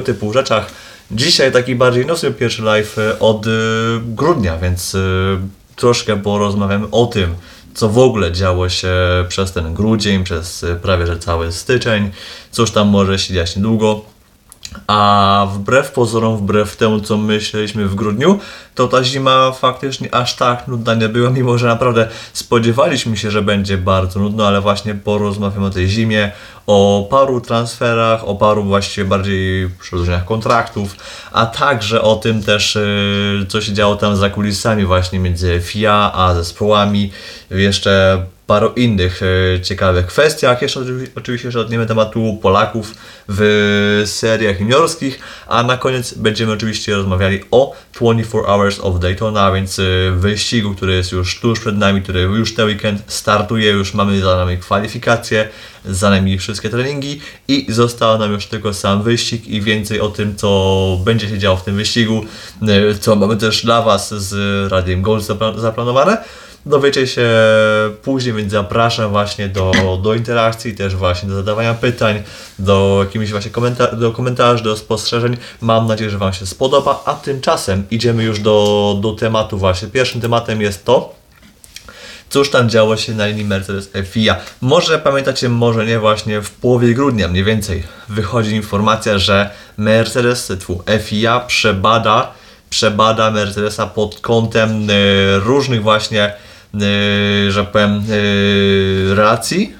typu rzeczach. Dzisiaj taki bardziej nocny pierwszy live e, od e, grudnia, więc e, troszkę porozmawiamy o tym, co w ogóle działo się przez ten grudzień, przez prawie że cały styczeń, cóż tam może się dziać niedługo. A wbrew pozorom, wbrew temu, co myśleliśmy w grudniu, to ta zima faktycznie aż tak nudna nie była, mimo że naprawdę spodziewaliśmy się, że będzie bardzo nudno, ale właśnie porozmawiamy o tej zimie, o paru transferach, o paru właściwie bardziej przedłużeniach kontraktów, a także o tym też, yy, co się działo tam za kulisami właśnie między FIA a zespołami, jeszcze paru innych e, ciekawych kwestiach. Jeszcze oczywi- oczywiście że odniemy tematu Polaków w seriach juniorskich, a na koniec będziemy oczywiście rozmawiali o 24 Hours of Daytona, więc e, wyścigu, który jest już tuż przed nami, który już ten weekend startuje, już mamy za nami kwalifikacje, za nami wszystkie treningi i został nam już tylko sam wyścig i więcej o tym, co będzie się działo w tym wyścigu, e, co mamy też dla Was z Radiem Gold zapla- zaplanowane. Dowiecie się później, więc zapraszam właśnie do, do interakcji, też właśnie do zadawania pytań, do jakimiś właśnie komenta- do komentarzy, do spostrzeżeń. Mam nadzieję, że Wam się spodoba, a tymczasem idziemy już do, do tematu właśnie. Pierwszym tematem jest to, cóż tam działo się na linii Mercedes FIA. Może pamiętacie, może nie, właśnie w połowie grudnia mniej więcej wychodzi informacja, że Mercedes tfu, FIA przebada, przebada Mercedesa pod kątem y, różnych właśnie, y, że powiem, y, relacji.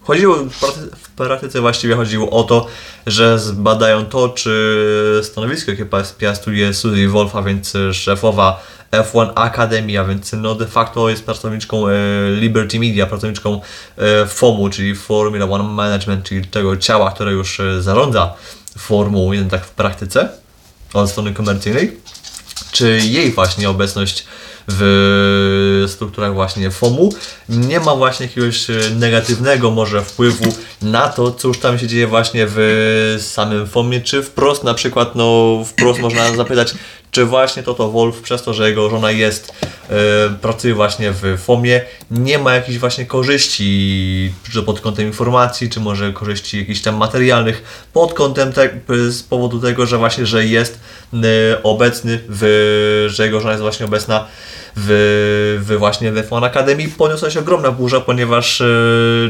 Chodziło, w prakty- w praktyce właściwie chodziło o to, że zbadają to, czy stanowisko, jakie piastuje Suzy Wolf, a więc szefowa F1 Academy, a więc no de facto jest pracowniczką e, Liberty Media, pracowniczką e, FOMU, czyli Formula One Management, czyli tego ciała, które już e, zarządza Formułą 1 tak w praktyce od strony komercyjnej czy jej właśnie obecność w strukturach właśnie FOMU nie ma właśnie jakiegoś e, negatywnego może wpływu na to, co już tam się dzieje właśnie w samym FOMie, czy wprost na przykład, no wprost można zapytać, czy właśnie Toto Wolf przez to, że jego żona jest, e, pracuje właśnie w FOMie, nie ma jakichś właśnie korzyści, czy pod kątem informacji, czy może korzyści jakichś tam materialnych, pod kątem te, z powodu tego, że właśnie, że jest e, obecny, w, że jego żona jest właśnie obecna w, w właśnie w F1 Academy poniosła się ogromna burza, ponieważ e,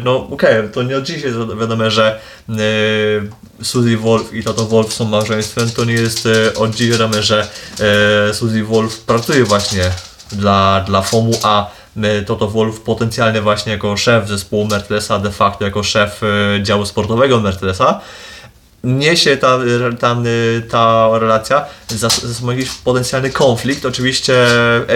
no okej, to nie od dziś jest wiadomo, że e, Suzy Wolf i Toto Wolf są małżeństwem, to nie jest e, od dziś wiadomo, że Suzy Wolf pracuje właśnie dla, dla FOMU, a Toto Wolf potencjalnie właśnie jako szef zespołu Mercedesa, de facto jako szef działu sportowego Mercedesa, niesie ta, ta, ta relacja jakiś potencjalny konflikt. Oczywiście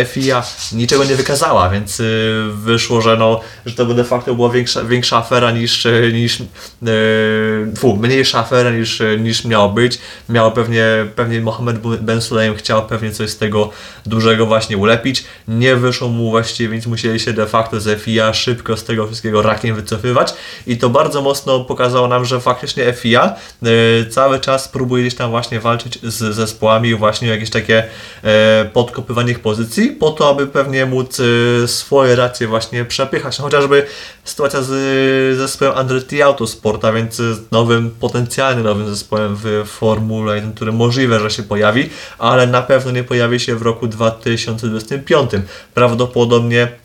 FIA niczego nie wykazała, więc y, wyszło, że, no, że to de facto była większa, większa afera niż, niż yy, fu, mniejsza afera niż, niż miało być. Miało pewnie, pewnie Mohamed Ben Sulayem chciał pewnie coś z tego dużego właśnie ulepić. Nie wyszło mu właściwie, więc musieli się de facto z FIA szybko z tego wszystkiego rakiem wycofywać i to bardzo mocno pokazało nam, że faktycznie FIA y, cały czas próbuje gdzieś tam właśnie walczyć z zespołami właśnie jakieś takie e, podkopywanie ich pozycji, po to, aby pewnie móc e, swoje racje właśnie przepychać. No, chociażby sytuacja z e, zespołem Andretti Autosport, a więc nowym, potencjalnie nowym zespołem w Formule 1, który możliwe, że się pojawi, ale na pewno nie pojawi się w roku 2025. Prawdopodobnie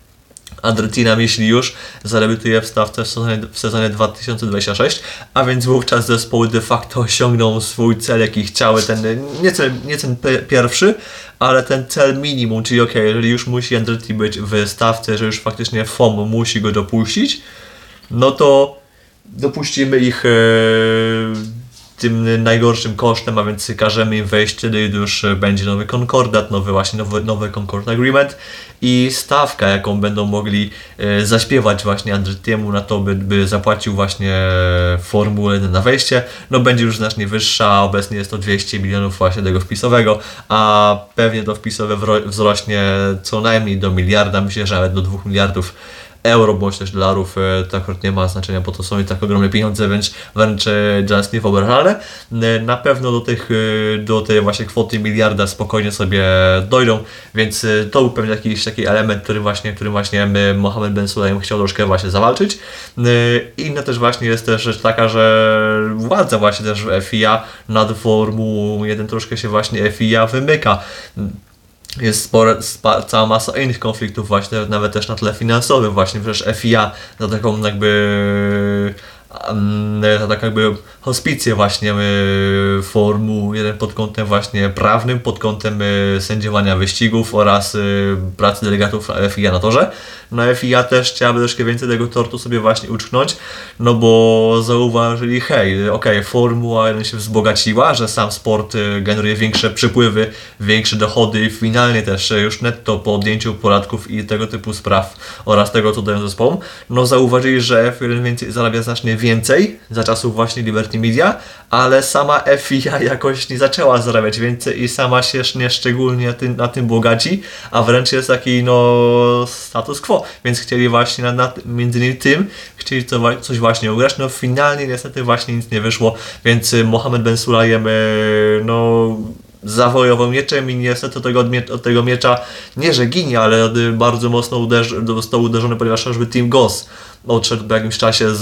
Andretti na myśli już zadebiutuje w stawce w sezonie, w sezonie 2026, a więc wówczas zespoły de facto osiągną swój cel, jaki chciały, ten nie cel, nie ten pierwszy, ale ten cel minimum, czyli ok, jeżeli już musi Andretti być w stawce, że już faktycznie FOM musi go dopuścić, no to dopuścimy ich e, tym najgorszym kosztem, a więc każemy im wejść gdy już będzie nowy konkordat, nowy właśnie nowy, nowy Concord Agreement i stawka, jaką będą mogli e, zaśpiewać właśnie Andrettiemu na to, by, by zapłacił właśnie Formułę 1 na wejście, no będzie już znacznie wyższa, obecnie jest to 200 milionów właśnie tego wpisowego, a pewnie to wpisowe wzrośnie co najmniej do miliarda, myślę, że nawet do 2 miliardów euro bądź też dolarów, e, to akurat nie ma znaczenia, bo to są i tak ogromne pieniądze, wręcz, wręcz e, dla nas niewyobrażalne. E, Na pewno do, tych, e, do tej właśnie kwoty miliarda spokojnie sobie dojdą, więc e, to był pewnie jakiś taki element, który właśnie, którym właśnie my, Mohamed Ben Sulayem chciał troszkę właśnie zawalczyć. E, Inna też właśnie jest też rzecz taka, że władza właśnie też FIA nad Formułą 1 troszkę się właśnie FIA wymyka jest spore, spa, cała masa innych konfliktów właśnie, nawet też na tle finansowym właśnie, przecież FIA za taką jakby tak jakby hospicję właśnie y, Formuł 1 pod kątem właśnie prawnym, pod kątem y, sędziowania wyścigów oraz pracy delegatów FIA na torze. No FIA też chciałaby troszkę więcej tego tortu sobie właśnie uczknąć, no bo zauważyli, hej, okej, Formuła 1 się wzbogaciła, że sam sport generuje większe przypływy, większe dochody i finalnie też już netto po odjęciu podatków i tego typu spraw oraz tego, co dają zespołom, no zauważyli, że F1 więcej, zarabia znacznie więcej za czasów właśnie Liberty Media, ale sama FIA jakoś nie zaczęła zarabiać więcej i sama się nie szczególnie na tym, na tym bogaci, a wręcz jest taki no status quo, więc chcieli właśnie między innymi tym, chcieli to, coś właśnie ugrać, no finalnie niestety właśnie nic nie wyszło, więc y, Mohamed Ben Sulayem y, no zawojował mieczem i niestety od tego, od tego miecza nie, że ginie, ale y, bardzo mocno uderzy, został uderzony, ponieważ chociażby Team Goss odszedł po jakimś czasie z,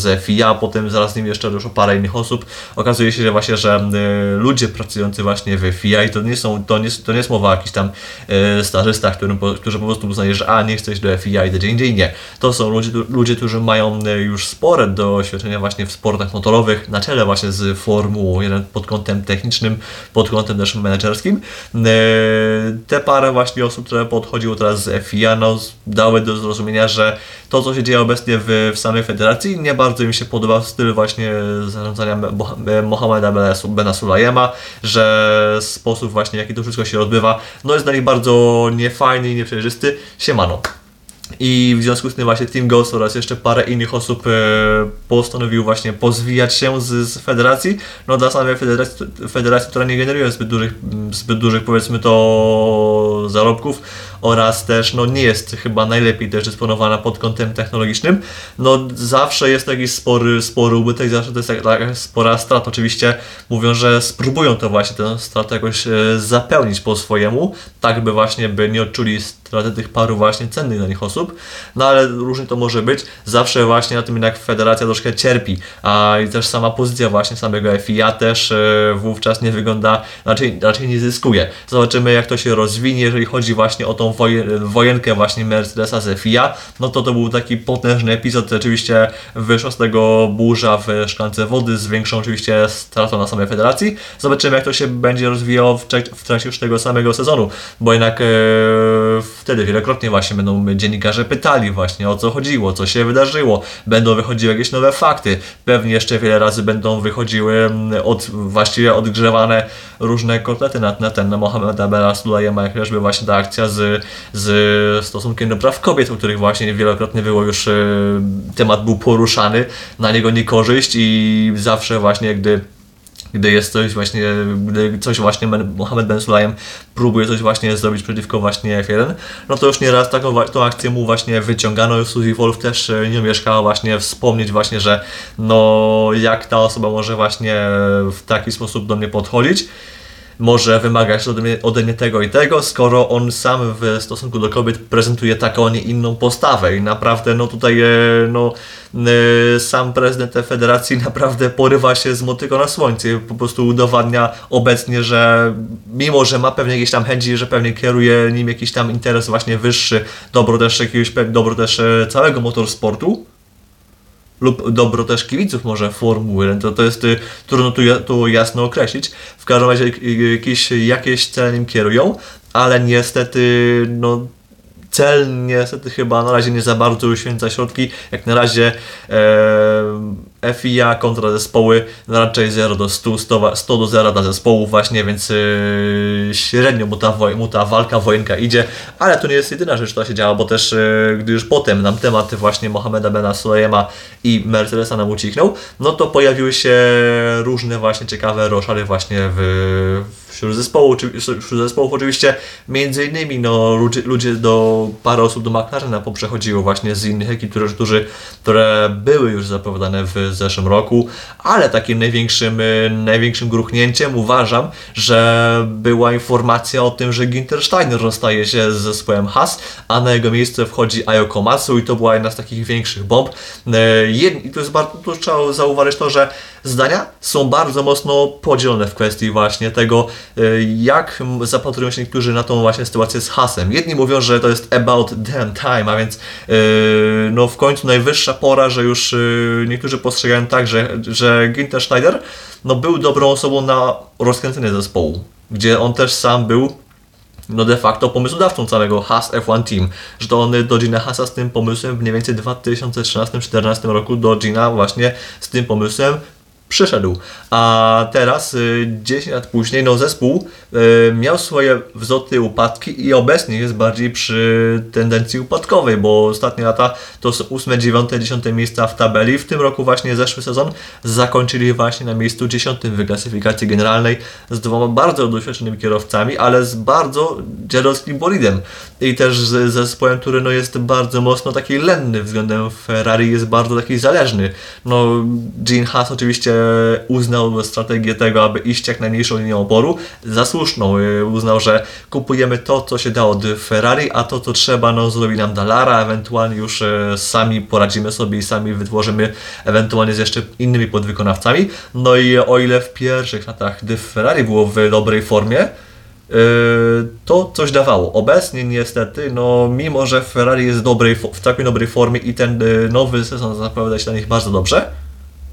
z FIA, potem zaraz z nim jeszcze doszło parę innych osób. Okazuje się, że właśnie, że y, ludzie pracujący właśnie w FIA i to nie są, to nie, to nie jest mowa o jakichś tam y, stażystach, którym, którzy po prostu uznają, że a, nie iść do FIA, idę gdzie indziej, nie. To są ludzie, ludzie, którzy mają y, już spore doświadczenia właśnie w sportach motorowych, na czele właśnie z Formułą 1 pod kątem technicznym, pod kątem też menedżerskim. Te parę właśnie osób, które podchodziło teraz z FIA, no, dały do zrozumienia, że to, co się dzieje obecnie w, w samej federacji, nie bardzo im się podoba styl właśnie zarządzania Mo- Mohameda Bena- Bena Sulayema, że sposób właśnie, jaki to wszystko się odbywa, no jest dla nich bardzo niefajny i nieprzejrzysty. Siemano. I w związku z tym właśnie Team Ghost oraz jeszcze parę innych osób e, postanowił właśnie pozwijać się z, z federacji. No dla samej federacji, federacji, która nie generuje zbyt dużych, zbyt dużych powiedzmy to zarobków oraz też no nie jest chyba najlepiej też dysponowana pod kątem technologicznym. No zawsze jest taki spory, spory ubytek, zawsze to jest taka spora strata. Oczywiście mówią, że spróbują to właśnie tę stratę jakoś e, zapełnić po swojemu, tak by właśnie by nie odczuli straty tych paru właśnie cennych dla nich osób, no ale różnie to może być. Zawsze właśnie na tym jednak federacja troszkę cierpi, a i też sama pozycja właśnie samego FIA też e, wówczas nie wygląda, raczej, raczej nie zyskuje. Zobaczymy jak to się rozwinie, jeżeli chodzi właśnie o tą woje, wojenkę właśnie Mercedesa z FIA, no to to był taki potężny epizod, oczywiście wyszła z tego burza w szklance wody z większą oczywiście stratą na samej federacji. Zobaczymy jak to się będzie rozwijało w, w trakcie już tego samego sezonu, bo jednak e, wtedy wielokrotnie właśnie będą dziennikarze pytali właśnie o co chodziło, co się wydarzyło, będą wychodziły jakieś nowe fakty, pewnie jeszcze wiele razy będą wychodziły mm, od, właściwie odgrzewane różne kotlety na, na ten, na Mohameda Bela Sulejema, jak chociażby właśnie ta akcja z, z stosunkiem do praw kobiet, o których właśnie wielokrotnie było już, e, temat był poruszany, na niego niekorzyść i zawsze właśnie gdy gdy jest coś właśnie, gdy coś właśnie Mohamed Ben Sulayem próbuje coś właśnie zrobić przeciwko właśnie F1, no to już nieraz taką tą akcję mu właśnie wyciągano. Suzy Wolf też e, nie omieszkała właśnie wspomnieć właśnie, że no jak ta osoba może właśnie w taki sposób do mnie podchodzić, może wymagać ode mnie, ode mnie tego i tego, skoro on sam w stosunku do kobiet prezentuje taką, a nie inną postawę. I naprawdę no tutaj e, no e, sam prezydent tej federacji naprawdę porywa się z motyką na słońce po prostu udowadnia obecnie, że mimo, że ma pewnie jakieś tam chęci, że pewnie kieruje nim jakiś tam interes właśnie wyższy, dobro też jakiegoś, dobro też całego motorsportu, lub dobro też kibiców może Formuły 1, to, to jest y, trudno tu, tu jasno określić. W każdym razie y, jakieś, jakieś cele nim kierują, ale niestety no, cel niestety chyba na razie nie za bardzo uświęca środki. Jak na razie e, FIA kontra zespoły raczej 0 do 100, 100, 100 do 0 dla zespołów właśnie, więc yy, średnio mu ta, mu ta walka, wojenka idzie, ale to nie jest jedyna rzecz, która się działa, bo też yy, gdy już potem nam temat właśnie Mohameda Bena Sulejema i Mercedesa nam ucichnął, no to pojawiły się różne właśnie ciekawe roszady właśnie w, wśród, zespołu, wśród zespołów oczywiście, między innymi no, ludzie, ludzie do, parę osób do McLarena poprzechodziło właśnie z innych ekip, które, którzy, które były już zapowiadane w zeszłym roku, ale takim największym, y, największym gruchnięciem uważam, że była informacja o tym, że Ginter Steiner rozstaje się z zespołem Haas, a na jego miejsce wchodzi Ayo Komatsu i to była jedna z takich większych bomb. Y, jed- I to jest bardzo, tu trzeba zauważyć to, że zdania są bardzo mocno podzielone w kwestii właśnie tego, y, jak zapatrują się niektórzy na tą właśnie sytuację z hasem. Jedni mówią, że to jest about damn time, a więc yy, no w końcu najwyższa pora, że już yy, niektórzy postrzegają tak, że, że Ginter Schneider no był dobrą osobą na rozkręcenie zespołu, gdzie on też sam był no de facto pomysłodawcą całego Haas F1 Team, że to on do Gina Haasa z tym pomysłem mniej więcej w 2013-2014 roku do Gina właśnie z tym pomysłem przyszedł. A teraz, y, 10 lat później, no zespół y, miał swoje wzloty, upadki i obecnie jest bardziej przy tendencji upadkowej, bo ostatnie lata to są 8, 9, 10 miejsca w tabeli. W tym roku właśnie zeszły sezon zakończyli właśnie na miejscu 10 w klasyfikacji generalnej z dwoma bardzo doświadczonymi kierowcami, ale z bardzo dziadowskim bolidem i też z zespołem, który no jest bardzo mocno taki lenny względem Ferrari, jest bardzo taki zależny. No, Gene Haas oczywiście uznał strategię tego, aby iść jak najmniejszą linią oporu za słuszną. Y, Uznał, że kupujemy to, co się da od Ferrari, a to, co trzeba, no zrobi nam Dallara, ewentualnie już e, sami poradzimy sobie i sami wytworzymy ewentualnie z jeszcze innymi podwykonawcami. No i o ile w pierwszych latach, gdy Ferrari było w dobrej formie, to coś dawało. Obecnie niestety, no mimo że Ferrari jest w, dobrej, w całkiem dobrej formie i ten nowy sezon zapowiada się dla nich bardzo dobrze,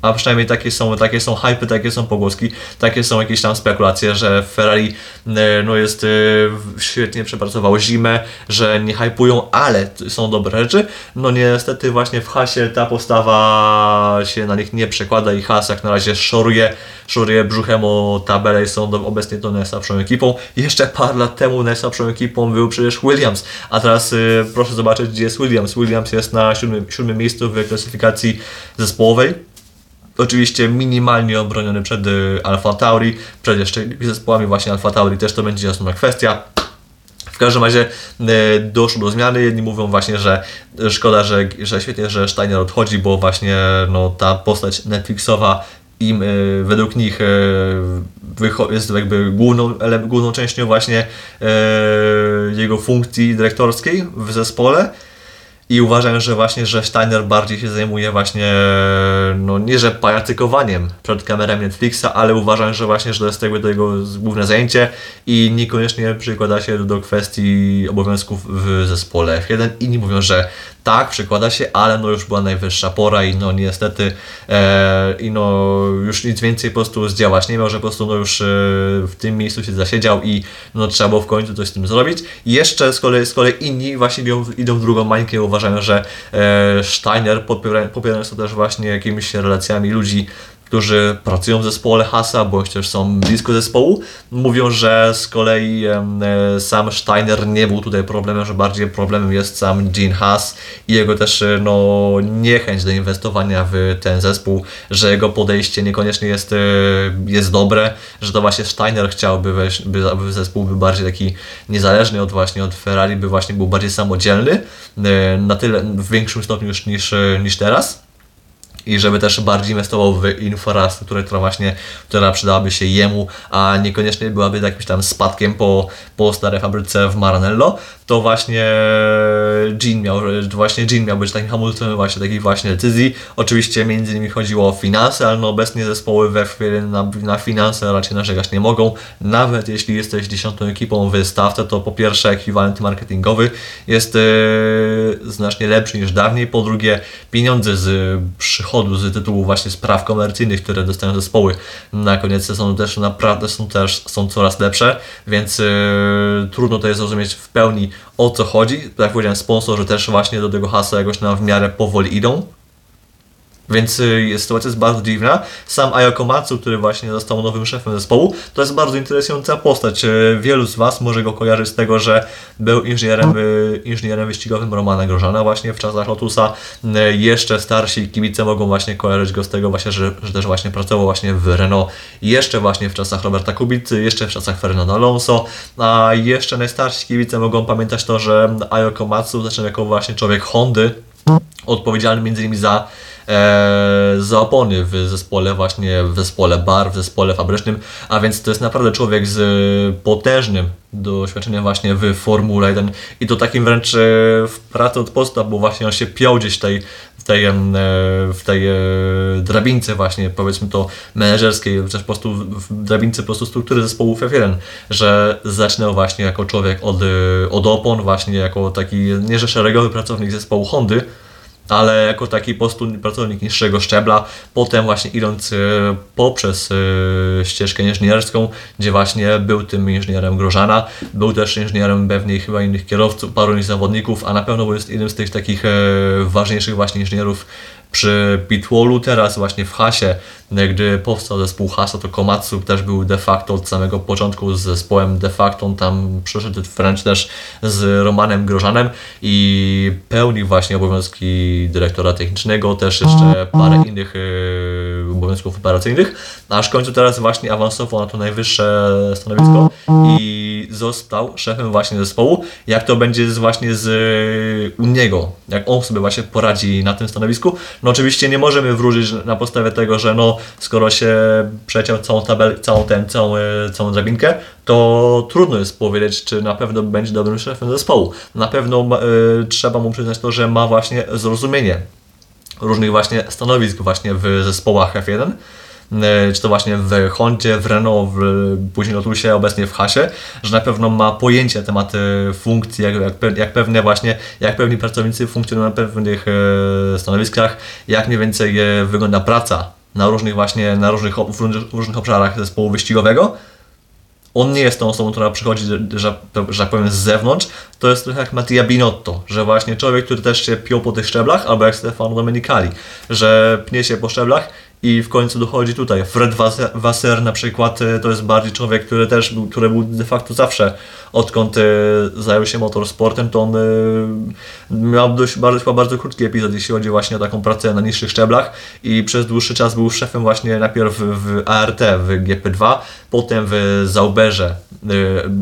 a przynajmniej takie są, takie są hypy, takie są pogłoski, takie są jakieś tam spekulacje, że Ferrari e, no jest e, świetnie przepracowało zimę, że nie hypują, ale są dobre rzeczy. No niestety właśnie w Hasie ta postawa się na nich nie przekłada i Has jak na razie szoruje, szoruje brzuchem o tabelę i są do, obecnie to najsłabszą ekipą. Jeszcze parę lat temu najsłabszą ekipą był przecież Williams, a teraz e, proszę zobaczyć gdzie jest Williams. Williams jest na siódmym, siódmym miejscu w klasyfikacji zespołowej oczywiście minimalnie obroniony przed y, Alfa Tauri, przed jeszcze zespołami właśnie Alfa Tauri też to będzie jasna kwestia. W każdym razie e, doszło do zmiany. Jedni mówią właśnie, że szkoda, że, że świetnie, że Steiner odchodzi, bo właśnie no, ta postać Netflixowa im e, według nich wycho- jest jakby główną, ele- główną częścią właśnie e, jego funkcji dyrektorskiej w zespole. I uważam, że właśnie, że Steiner bardziej się zajmuje właśnie, no nie że pajacykowaniem przed kamerami Netflixa, ale uważam, że właśnie, że to jest jakby to jego główne zajęcie i niekoniecznie przykłada się do kwestii obowiązków w zespole F1. Inni mówią, że tak, przykłada się, ale no już była najwyższa pora i no niestety e, i no już nic więcej po prostu zdziałać nie miał, że po prostu no już e, w tym miejscu się zasiedział i no trzeba było w końcu coś z tym zrobić. I jeszcze z kolei, z kolei inni właśnie idą, idą w drugą mańkę, uważają, że e, Steiner popiera, popierając to też właśnie jakimiś relacjami ludzi, którzy pracują w zespole Hasa, bądź też są blisko zespołu, mówią, że z kolei e, sam Steiner nie był tutaj problemem, że bardziej problemem jest sam Gene Haas i jego też e, no, niechęć do inwestowania w ten zespół, że jego podejście niekoniecznie jest, e, jest dobre, że to właśnie Steiner chciałby, wejść, by, aby zespół był bardziej taki niezależny od właśnie od Ferrari, by właśnie był bardziej samodzielny, na tyle w większym stopniu niż, e, niż teraz i żeby też bardziej inwestował w infrastrukturę, która właśnie, która przydałaby się jemu, a niekoniecznie byłaby jakimś tam spadkiem po, po starej fabryce w Maranello, to właśnie Jean miał, właśnie Jean miał być takim hamulcem właśnie takich właśnie decyzji. Oczywiście między innymi chodziło o finanse, ale no obecnie zespoły we F1 na, na finanse raczej narzekać nie mogą. Nawet jeśli jesteś dziesiątą ekipą w stawce, to po pierwsze ekwiwalent marketingowy jest e, znacznie lepszy niż dawniej, po drugie pieniądze z przychodu, z tytułu właśnie spraw komercyjnych, które dostają zespoły na koniec sezonu też naprawdę są też są coraz lepsze, więc e, trudno to jest zrozumieć w pełni o co chodzi. Tak jak powiedziałem, sponsorzy też właśnie do tego hasła jakoś na w miarę powoli idą. Więc y, sytuacja jest bardzo dziwna. Sam Ayako Matsu, który właśnie został nowym szefem zespołu, to jest bardzo interesująca postać. Y, Wielu z Was może go kojarzy z tego, że był inżynierem, y, inżynierem wyścigowym Romana Grożana właśnie w czasach Lotusa. Jeszcze starsi kibice mogą właśnie kojarzyć go z tego właśnie, że, że też właśnie pracował właśnie w Renault. Jeszcze właśnie w czasach Roberta Kubicy, jeszcze w czasach Fernando Alonso. A jeszcze najstarsi kibice mogą pamiętać to, że Ayako Matsu zaczął jako właśnie człowiek Hondy, odpowiedzialny m.in. za, e, za opony w zespole, właśnie w zespole bar, w zespole fabrycznym, a więc to jest naprawdę człowiek z e, potężnym doświadczeniem właśnie w Formule 1 i to takim wręcz e, w pracy od podstaw, bo właśnie on się piął gdzieś tej, w tej, e, w tej e, drabince właśnie, powiedzmy to menedżerskiej, też po prostu w w drabince po prostu struktury zespołu F1, że zaczynał właśnie jako człowiek od, e, od opon, właśnie jako taki nie że szeregowy pracownik zespołu Hondy, ale jako taki po prostu pracownik niższego szczebla, potem właśnie idąc e, poprzez e, ścieżkę inżynierską, gdzie właśnie był tym inżynierem Grożana, był też inżynierem pewnie chyba innych kierowców, paru innych zawodników, a na pewno był jednym z tych takich e, ważniejszych właśnie inżynierów przy Pitwallu, teraz właśnie w Hasie, gdy powstał zespół Hasa, to Komatsu też był de facto od samego początku z zespołem. De facto, on tam przeszedł wręcz też z Romanem Grożanem i pełnił właśnie obowiązki dyrektora technicznego, też jeszcze parę innych e, obowiązków operacyjnych, aż w końcu teraz właśnie awansował na to najwyższe stanowisko i został szefem właśnie zespołu. Jak to będzie z, właśnie z e, u niego, jak on sobie właśnie poradzi na tym stanowisku, no oczywiście nie możemy wróżyć na podstawie tego, że no skoro się przeciął całą tabelę, całą ten, całą, e, całą drabinkę, to trudno jest powiedzieć, czy na pewno będzie dobrym szefem zespołu. Na pewno e, trzeba mu przyznać to, że ma właśnie zrozumienie różnych właśnie stanowisk właśnie w zespołach F1. E, Czy to właśnie w Hondzie, w Renault, w, później Lotusie, obecnie w Hasie, że na pewno ma pojęcie na temat e, funkcji, jak, jak, jak pewne właśnie, jak pewni pracownicy funkcjonują na pewnych e, stanowiskach, jak mniej więcej wygląda praca na różnych właśnie, na różnych, w różnych- obszarach zespołu wyścigowego on nie jest tą osobą, która przychodzi, że, że, tak powiem, z zewnątrz. To jest trochę jak Mattia Binotto, że właśnie człowiek, który też się piął po tych szczeblach, albo jak Stefano Domenicali, że pnie się po szczeblach i w końcu dochodzi tutaj. Fred Wasser, na przykład y, to jest bardziej człowiek, który też był, który był de facto zawsze, odkąd y, zajął się motorsportem, to on y, miał dość bardzo, bardzo krótki epizod, jeśli chodzi właśnie o taką pracę na niższych szczeblach i przez dłuższy czas był szefem właśnie najpierw w, ART, w GP2, potem w Zauberze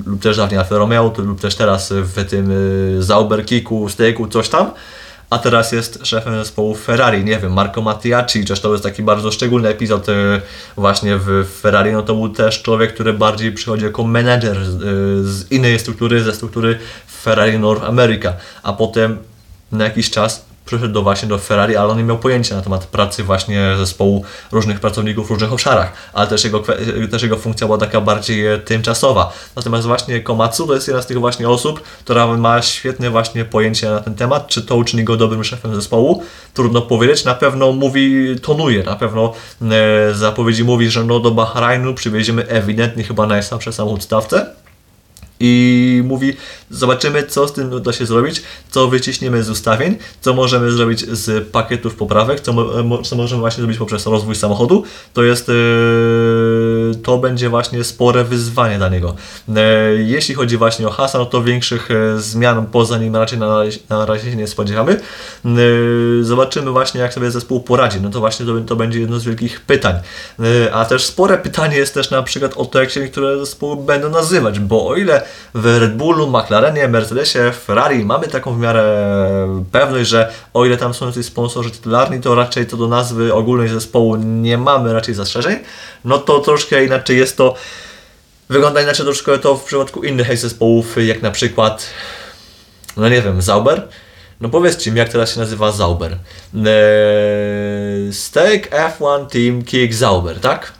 lub też dawniej Alfa Romeo, lub też teraz w tym Zauber Kiku, Steaku, coś tam. A teraz jest szefem zespołu Ferrari, nie wiem, Marco Mattiacci, chociaż to jest taki bardzo szczególny epizod y, właśnie w Ferrari, no to był też człowiek, który bardziej przychodzi jako menedżer z, z innej struktury, ze struktury Ferrari North America, a potem na jakiś czas przyszedł do właśnie do Ferrari, ale on nie miał pojęcia na temat pracy właśnie zespołu różnych pracowników w różnych obszarach, ale też jego, też jego funkcja była taka bardziej e, tymczasowa. Natomiast właśnie Komatsu to jest jedna z tych właśnie osób, która ma świetne właśnie pojęcie na ten temat, czy to uczyni go dobrym szefem zespołu, trudno powiedzieć, na pewno mówi, tonuje, na pewno e, zapowiedzi mówi, że no do Bahrajnu przywieziemy ewidentnie chyba najsłabsze samochód stawce, i mówi, zobaczymy co z tym da się zrobić, co wyciśniemy z ustawień, co możemy zrobić z pakietów poprawek, co, mo- mo- co możemy właśnie zrobić poprzez rozwój samochodu, to jest, yy, to będzie właśnie spore wyzwanie dla niego. E, Jeśli chodzi właśnie o Hasa, no to większych e, zmian poza nim raczej na, na razie się nie spodziewamy. E, Zobaczymy właśnie jak sobie zespół poradzi, no to właśnie to, to będzie jedno z wielkich pytań. E, A też spore pytanie jest też na przykład o to, jak się niektóre zespoły będą nazywać, bo o ile w Red Bullu, McLarenie, Mercedesie, Ferrari mamy taką w miarę pewność, że o ile tam są jacyś sponsorzy tytularni, to raczej co do nazwy ogólnej zespołu nie mamy raczej zastrzeżeń, no to troszkę inaczej jest to, wygląda inaczej troszkę to w przypadku innych zespołów, jak na przykład, no nie wiem, Zauber. No powiedzcie mi, jak teraz się nazywa Zauber. Eee, Steak F1 Team Kick Zauber, tak?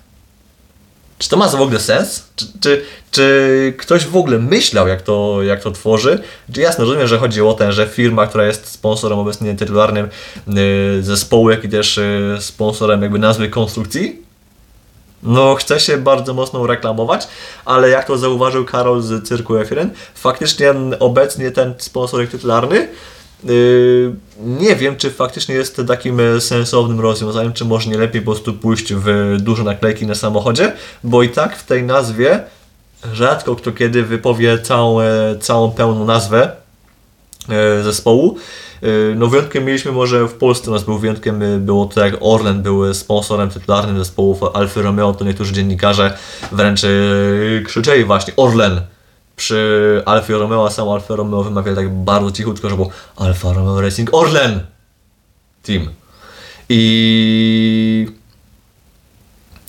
Czy to ma w ogóle sens? Czy, czy, czy ktoś w ogóle myślał, jak to, jak to tworzy? Czy jasno, rozumiem, że chodzi o ten, że firma, która jest sponsorem obecnie tytularnym y, zespołu, jak i też y, sponsorem jakby nazwy konstrukcji, no, chce się bardzo mocno reklamować, ale jak to zauważył Karol z Cyrku F1, faktycznie obecnie ten sponsorek tytularny Yy, nie wiem, czy faktycznie jest takim e, sensownym rozwiązaniem, czy może nie lepiej po prostu pójść w duże naklejki na samochodzie, bo i tak w tej nazwie rzadko kto kiedy wypowie całą, e, całą pełną nazwę e, zespołu. No wyjątkiem mieliśmy może w Polsce, nas był wyjątkiem, było to jak Orlen był sponsorem tytularnym zespołów Alfa Romeo, to niektórzy dziennikarze wręcz krzyczeli właśnie Orlen przy Alfie Romeo, a sam Alfa Romeo wymawiał tak bardzo cichutko, że było Alfa Romeo Racing Orlen Team. I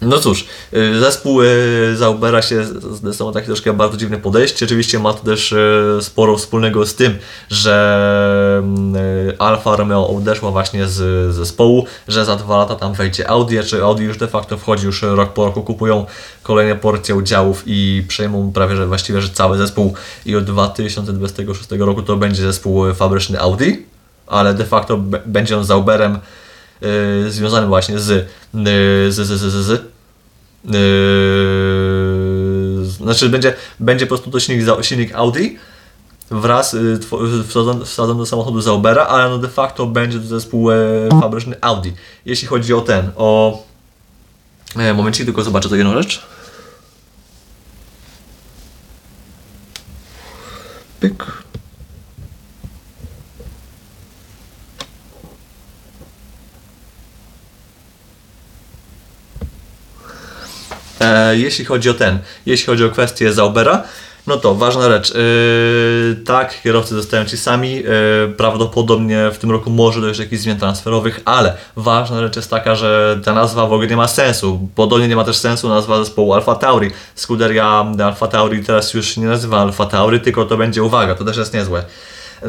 no cóż, y, zespół y, Zaubera się zdecydował takie troszkę bardzo dziwne podejście. Oczywiście ma to też y, sporo wspólnego z tym, że mm, Alfa Romeo odeszła właśnie z zespołu, że za dwa lata tam wejdzie Audi, czy Audi już de facto wchodzi, już rok po roku kupują kolejne porcje udziałów i przejmą prawie, że właściwie, że cały zespół i od 2026 roku to będzie zespół fabryczny Audi, ale de facto będzie on Zauberem y, związany właśnie z, z, z, z, z Yy, znaczy będzie, będzie po prostu to silnik, silnik Audi wraz y, wsadzony, wsadzony do samochodu Zaubera, ale no de facto będzie to zespół e, fabryczny Audi. Jeśli chodzi o ten, o... E, momencik, tylko zobaczę to jedną rzecz. Pyk. E, jeśli chodzi o ten, jeśli chodzi o kwestię Zaubera, no to ważna rzecz. Yy, tak, kierowcy zostają ci sami. Yy, prawdopodobnie w tym roku może dojść do jakichś zmian transferowych, ale ważna rzecz jest taka, że ta nazwa w ogóle nie ma sensu. Podobnie nie ma też sensu nazwa zespołu Alfa Tauri. Scuderia Alfa Tauri teraz już nie nazywa Alfa Tauri, tylko to będzie, uwaga, to też jest niezłe. Yy,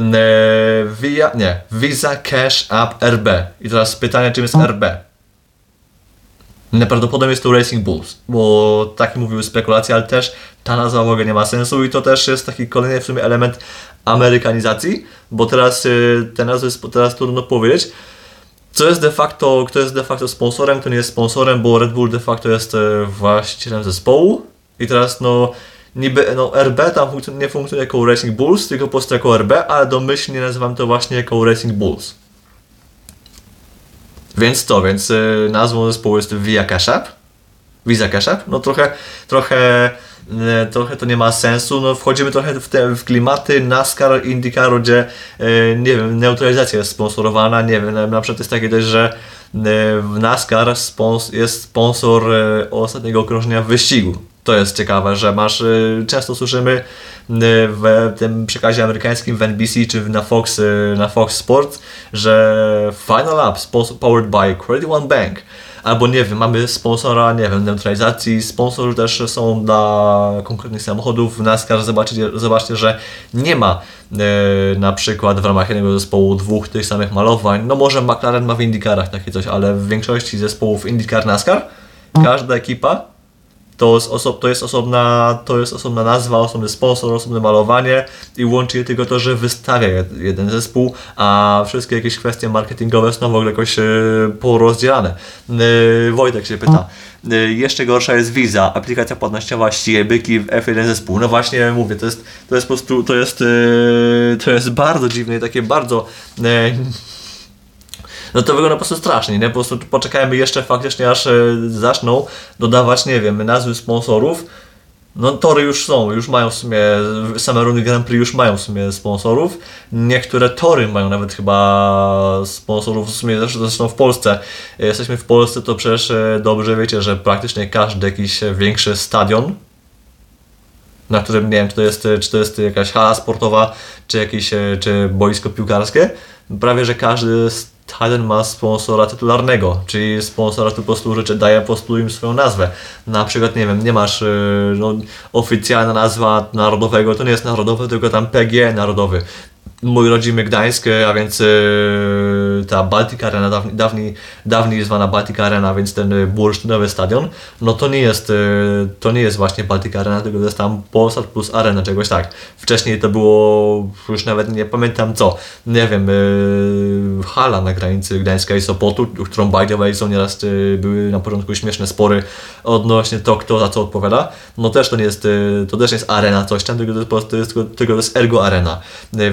via, nie, Visa Cash App RB. I teraz pytanie, czym jest RB? Najprawdopodobniej jest to Racing Bulls, bo takie mówiły spekulacje, ale też ta nazwa w ogóle nie ma sensu i to też jest taki kolejny w sumie element amerykanizacji, bo teraz y, te nazwy teraz trudno powiedzieć. Co jest de facto, kto jest de facto sponsorem, kto nie jest sponsorem, bo Red Bull de facto jest e, właścicielem zespołu i teraz no niby no RB tam funkcjon- nie funkcjonuje jako Racing Bulls, tylko po prostu jako RB, ale domyślnie nazywam to właśnie jako Racing Bulls. Więc to, więc y, nazwą zespołu jest Via Cash App. Visa Cash App. No trochę, trochę, y, trochę to nie ma sensu. No wchodzimy trochę w te w klimaty NASCAR, IndyCaru, gdzie y, nie wiem, neutralizacja jest sponsorowana. Nie wiem, na, przykład jest takie też, że w NASCAR spons jest sponsor ostatniego okrążenia wyścigu. To jest ciekawe, że masz, y, często słyszymy y, w tym przekazie amerykańskim w NBC czy na Fox, y, na Fox Sports, że Final sponsor, powered by Credit One Bank. Albo nie wiem, mamy sponsora, nie wiem, neutralizacji, sponsorzy też są dla konkretnych samochodów w NASCAR. Zobaczcie, zobaczcie że nie ma na przykład w ramach jednego zespołu dwóch tych samych malowań. No może McLaren ma w IndyCarach takie coś, ale w większości zespołów IndyCar NASCAR każda ekipa to jest, oso- to, jest osobna, to jest osobna nazwa, osobny sponsor, osobne malowanie i łączy je tylko to, że wystawia jed- jeden zespół, a wszystkie jakieś kwestie marketingowe są w ogóle jakoś e, porozdzielane. E, Wojtek się pyta. E, jeszcze gorsza jest Visa, aplikacja płatnościowa ścije byki w F1 zespół. No właśnie mówię, to jest, to jest po prostu, to jest, to jest bardzo dziwne i takie bardzo no to wygląda po prostu strasznie, nie? Po prostu poczekajmy jeszcze faktycznie aż e, zaczną dodawać, nie wiem, nazwy sponsorów. No tory już są, już mają w sumie, same Grand Prix już mają w sumie sponsorów. Niektóre tory mają nawet chyba sponsorów, w sumie zresztą, w Polsce. e, Jesteśmy w Polsce, to przecież e, dobrze wiecie, że praktycznie każdy jakiś większy stadion, na którym nie wiem, czy to jest, czy to jest jakaś hala sportowa, czy jakieś, czy boisko piłkarskie. Prawie, że każdy stadion ma sponsora tytularnego, czyli sponsora, który po prostu rzeczy daje po prostu im swoją nazwę. Na przykład, nie wiem, nie masz e, no, oficjalna nazwa narodowego, to nie jest narodowy, tylko tam PG narodowy. Mój rodzimy Gdańsk, a więc e, ta Baltic Arena, dawniej, dawniej, dawniej zwana Baltic Arena, więc ten e, bursztynowy stadion, no to nie jest, e, to nie jest właśnie Baltic Arena, tylko to jest tam Polsat plus Arena, czegoś tak. Wcześniej to było, już nawet nie pamiętam co, nie wiem, hala na granicy Gdańska i Sopotu, którą by the way są nieraz były na początku śmieszne spory odnośnie to, kto za co odpowiada, no też to nie jest, to też jest arena coś tam, tylko to jest, tylko, to jest Ergo Arena, E,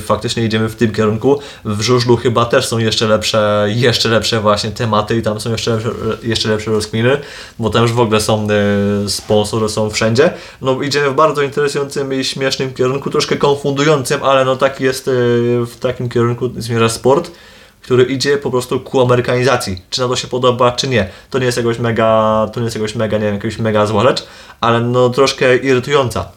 faktycznie idziemy w tym kierunku. W żużlu chyba też są jeszcze lepsze, jeszcze lepsze właśnie tematy i tam są jeszcze lepsze, jeszcze lepsze rozkminy, bo tam już w ogóle są y, sponsory, są wszędzie. No idziemy w bardzo interesującym i śmiesznym kierunku, troszkę konfundującym, ale no tak jest y, w takim kierunku zmierza sport który idzie po prostu ku amerykanizacji. Czy na to się podoba, czy nie. To nie jest jakoś mega, to nie jest jakoś mega, nie wiem, jakaś mega zła rzecz, ale no troszkę irytująca.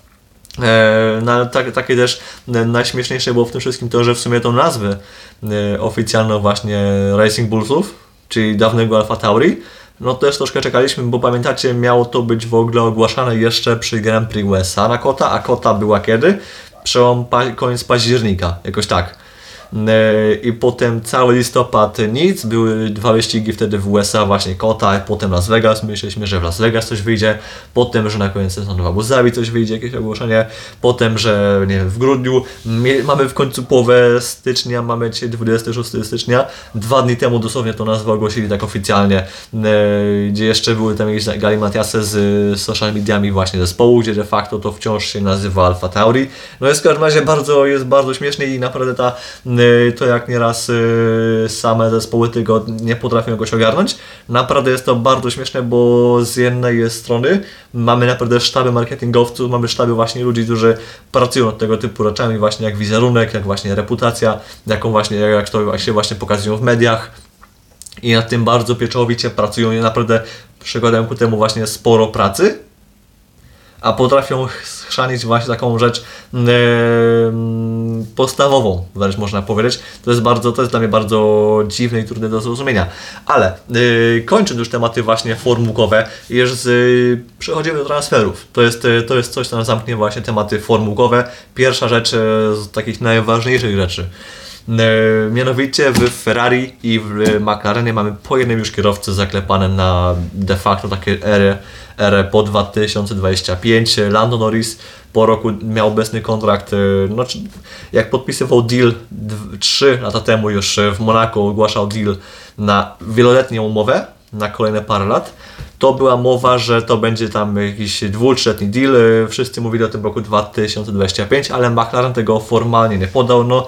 E, no, tak, takie też najśmieszniejsze było w tym wszystkim to, że w sumie tą nazwę e, oficjalną właśnie Racing Bullsów, czyli dawnego Alfa Tauri, no też troszkę czekaliśmy, bo pamiętacie, miało to być w ogóle ogłaszane jeszcze przy Grand Prix USA na kota, a kota była kiedy? Przełom pa koniec października, jakoś tak. E, i potem cały listopad nic, były dwa wyścigi wtedy w USA, właśnie Kota, potem Las Vegas, myśleliśmy, że w Las Vegas coś wyjdzie, potem, że na koniec sezonu w Abu Zabi coś wyjdzie, jakieś ogłoszenie, potem, że nie wiem, w grudniu, mamy w końcu połowę stycznia, mamy dzisiaj 26 stycznia, dwa dni temu dosłownie to nazwę ogłosili tak oficjalnie, e, gdzie jeszcze były tam jakieś galimatiasy z social mediami właśnie zespołu, gdzie de facto to wciąż się nazywa Alpha Tauri, no jest w każdym razie bardzo, jest bardzo śmieszny i naprawdę ta to jak nieraz y, same zespoły tego nie potrafią jakoś ogarnąć. Naprawdę jest to bardzo śmieszne, bo z jednej strony mamy naprawdę sztaby marketingowców, mamy sztaby właśnie ludzi, którzy pracują nad tego typu rzeczami, właśnie jak wizerunek, jak właśnie reputacja, jaką właśnie, jak to się właśnie pokazują w mediach. I nad tym bardzo pieczołowicie pracują i naprawdę przykładają ku temu właśnie sporo pracy a potrafią chrzanić właśnie taką rzecz yy, podstawową, wręcz można powiedzieć. To jest bardzo, to jest dla mnie bardzo dziwne i trudne do zrozumienia. Ale yy, kończąc już tematy właśnie formułkowe, już yy, przechodzimy do transferów. To jest, to jest coś, co nam zamknie właśnie tematy formułkowe. Pierwsza rzecz z takich najważniejszych rzeczy. Mianowicie w Ferrari i w McLarenie mamy po jednym już kierowcy zaklepane na de facto takie ery erę po 2025. Lando Norris po roku miał obecny kontrakt, y, no, jak podpisywał deal 3 lata temu już w Monaco ogłaszał deal na wieloletnią umowę na kolejne parę lat, to była mowa, że to będzie tam jakiś dwu, trzyletni deal. Wszyscy mówili o tym roku 2025, ale McLaren tego formalnie nie podał. No,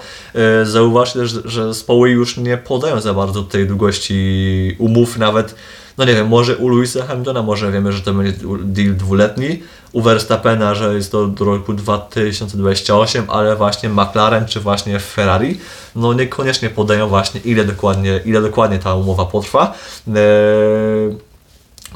y, zauważcie też, że zespoły już nie podają za bardzo tej długości umów, nawet no nie wiem, może u Louisa Hamiltona może wiemy, że to będzie deal dwuletni, u Verstappena, że jest to do roku 2028, ale właśnie McLaren czy właśnie Ferrari, no niekoniecznie podają właśnie ile dokładnie, ile dokładnie ta umowa potrwa. Eee,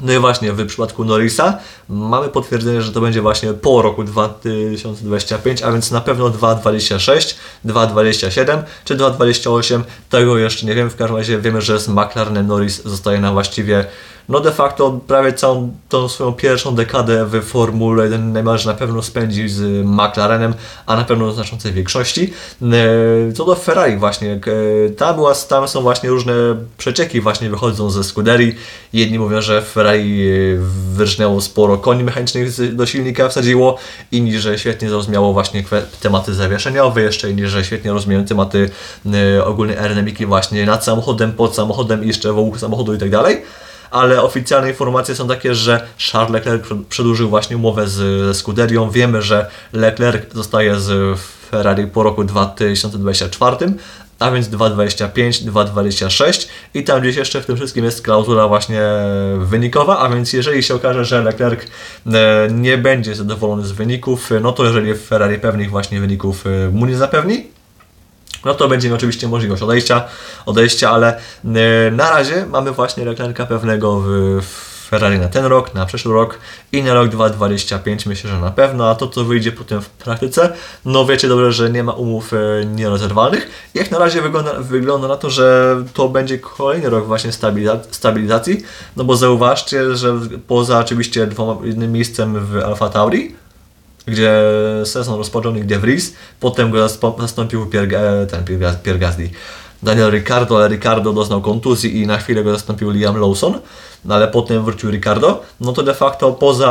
no i właśnie w przypadku Norrisa mamy potwierdzenie, że to będzie właśnie po roku 2025, a więc na pewno 2.26, 2.27 czy 2.28, tego jeszcze nie wiem, w każdym razie wiemy, że z McLarenem Norris zostaje na właściwie no de facto prawie całą tą swoją pierwszą dekadę w Formule 1 niemalże na pewno spędzi z McLarenem, a na pewno znaczącej większości. E, co do Ferrari właśnie, e, tam, była, tam są właśnie różne przecieki właśnie wychodzą ze Scuderii. Jedni mówią, że Ferrari e, wyrżnęło sporo koni mechanicznych do silnika wsadziło, inni, że świetnie zrozumiało właśnie tematy zawieszeniowe, jeszcze inni, że świetnie rozumieją tematy ogólnej aerodynamiki właśnie nad samochodem, pod samochodem i jeszcze wokół samochodu i tak dalej ale oficjalne informacje są takie, że Charles Leclerc przedłużył właśnie umowę z, ze Scuderią. Wiemy, że Leclerc zostaje z Ferrari po roku 2024, a więc 2,25, 2,26 i tam gdzieś jeszcze w tym wszystkim jest klauzula właśnie wynikowa, a więc jeżeli się okaże, że Leclerc e, nie będzie zadowolony z wyników, no to jeżeli Ferrari pewnych właśnie wyników e, mu nie zapewni, no to będzie oczywiście możliwość odejścia, odejścia ale e, na razie mamy właśnie reklamkę pewnego w Ferrari na ten rok, na przyszły rok i na rok 2025 myślę, że na pewno, a to co wyjdzie potem w praktyce, no wiecie dobrze, że nie ma umów e, nierozerwalnych. Jak na razie wygląda, wygląda na to, że to będzie kolejny rok właśnie stabilizacji, no bo zauważcie, że poza oczywiście dwoma, jednym miejscem w Alfa Tauri, gdzie sezon rozpoczął gdzie Vries, potem go zastąpił Pierre, ten Pierre Gasly. Daniel Ricardo, ale Ricardo doznał kontuzji i na chwilę go zastąpił Liam Lawson, no ale potem wrócił Ricardo. No to de facto poza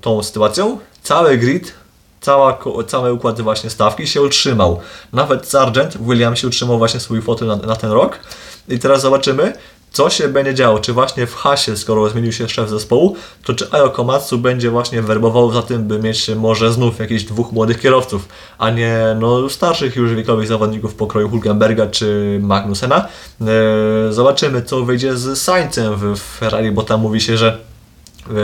tą sytuacją cały grid, cała, cały układ właśnie stawki się utrzymał. Nawet Sargent William się utrzymał właśnie swój fotel na, na ten rok. I teraz zobaczymy, co się będzie działo, czy właśnie w Hasie, skoro zmienił się szef zespołu, to czy Ayo Komatsu będzie właśnie werbował za tym, by mieć może znów jakieś dwóch młodych kierowców, a nie no, starszych już wiekowych zawodników pokroju Hulkenberga czy Magnusena. E, zobaczymy, co wyjdzie z Saincem w Ferrari, bo tam mówi się, że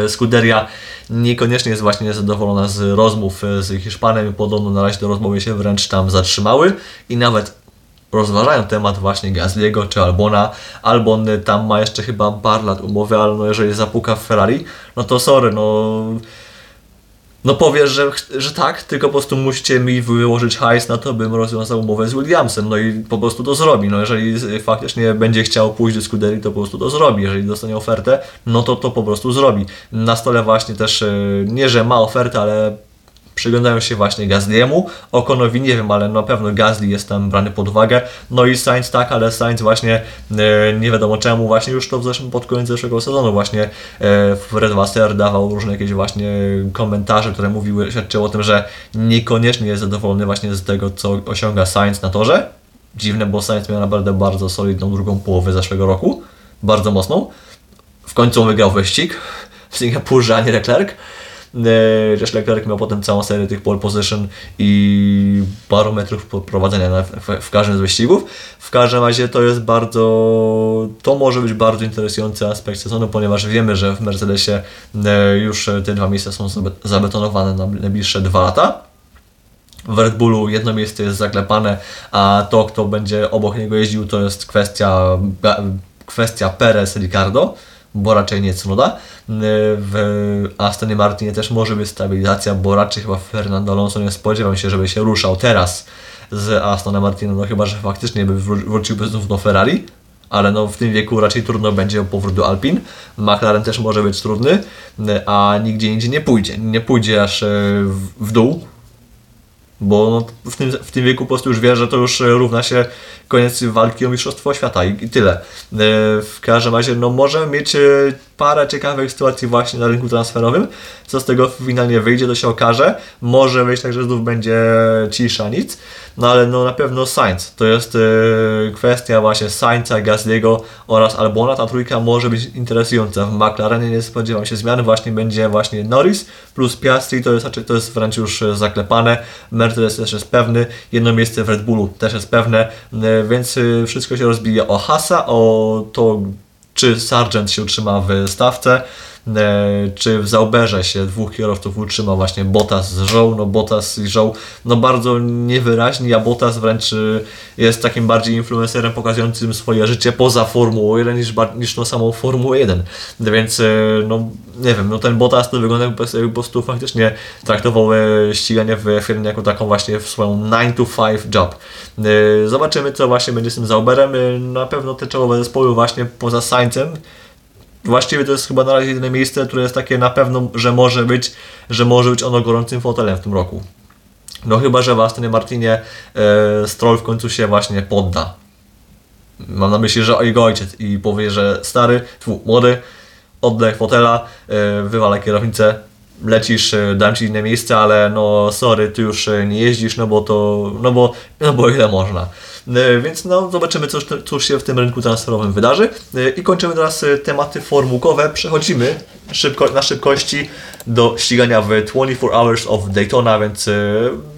e, Scuderia niekoniecznie jest właśnie zadowolona z rozmów e, z Hiszpanem podobno na razie te rozmowy się wręcz tam zatrzymały i nawet rozważają temat właśnie Gasly'ego czy Albona. Albon y, tam ma jeszcze chyba par lat umowy, ale no jeżeli zapuka w Ferrari, no to sorry, no no powiesz, że, że tak, tylko po prostu musicie mi wyłożyć hajs na to, bym rozwiązał umowę z Williamsem, no i po prostu to zrobi. No jeżeli faktycznie będzie chciał pójść do Scuderii, to po prostu to zrobi. Jeżeli dostanie ofertę, no to to po prostu zrobi. Na stole właśnie też, y, nie że ma ofertę, ale przyglądają się właśnie Gasly'emu. Konowi nie wiem, ale na pewno Gasly jest tam brany pod uwagę. No i Sainz tak, ale Sainz właśnie e, nie wiadomo czemu, właśnie już to w zeszłym, pod koniec zeszłego sezonu właśnie e, Fred Wasser dawał różne jakieś właśnie komentarze, które mówiły, świadczyły o tym, że niekoniecznie jest zadowolony właśnie z tego, co osiąga Sainz na torze. Dziwne, bo Sainz miał naprawdę bardzo solidną drugą połowę zeszłego roku, bardzo mocną. W końcu wygrał wyścig w Singapurze, a nie Leclerc. Też Leclerc miał potem całą serię tych pole position i barometrów prowadzenia w, w, każdym z wyścigów. W każdym razie to jest bardzo, to może być bardzo interesujący aspekt sezonu, ponieważ wiemy, że w Mercedesie e, już te dwa miejsca są zabetonowane na najbliższe dwa lata. W Red Bullu jedno miejsce jest zaklepane, a to, kto będzie obok niego jeździł, to jest kwestia, kwestia Perez-Ricardo bo raczej nie Tsunoda. W Astonie Martinie też może być stabilizacja, bo raczej chyba Fernando Alonso nie spodziewam się, żeby się ruszał teraz z Astona Martina, no chyba, że faktycznie by wróciłby znów do Ferrari, ale no w tym wieku raczej trudno będzie o powrót do Alpin. McLaren też może być trudny, a nigdzie indziej nie pójdzie. Nie pójdzie aż e, w dół, bo no, w, tym, w tym wieku po prostu już wie, że to już równa się koniec walki o Mistrzostwo Świata i, i tyle. E, w każdym razie no, możemy mieć e, parę ciekawych sytuacji właśnie na rynku transferowym. Co z tego finalnie wyjdzie, to się okaże. Może wyjść tak, że znów będzie cisza, nic. No ale no na pewno Sainz. To jest yy, kwestia właśnie Sainza, Gasly'ego oraz Albona. Ta trójka może być interesująca. W McLarenie nie spodziewam się zmian. Właśnie będzie właśnie Norris plus Piastri. To jest, to jest wręcz już zaklepane. Mercedes też jest pewny. Jedno miejsce w Red Bullu też jest pewne. Yy, więc yy, wszystko się rozbija o Hasa, o to czy Sargent się utrzyma w stawce, czy w Zauberze się dwóch kierowców utrzyma właśnie Bottas z Żoł, no Bottas i Żoł no bardzo niewyraźni, a Bottas wręcz e, jest takim bardziej influencerem pokazującym swoje życie poza Formułą 1 niż, niż no samą Formułę 1, więc e, no nie wiem, no ten Bottas to wygląda jakby po prostu faktycznie traktował ściganie w F1 jako taką właśnie swoją 9 to 5 job. Zobaczymy co właśnie będzie z tym Zauberem, na pewno te czołowe zespoły właśnie poza Saincem właściwie to jest chyba na razie jedyne miejsce, które jest takie na pewno, że może być, że może być ono gorącym fotelem w tym roku. No chyba, że w Astonie Martinie e, Stroll w końcu się właśnie podda. Mam na myśli, że jego ojciec i powie, że stary, tfu, młody, oddaj fotela, e, wywalę kierownicę, lecisz, e, dam Ci inne miejsce, ale no sorry, Ty już e, nie jeździsz, no bo to, no bo, no bo ile można. E, więc no, zobaczymy, co, się w tym rynku transferowym wydarzy. E, I kończymy teraz e, tematy formułkowe. Przechodzimy szybko, na szybkości do ścigania w 24 Hours of Daytona, więc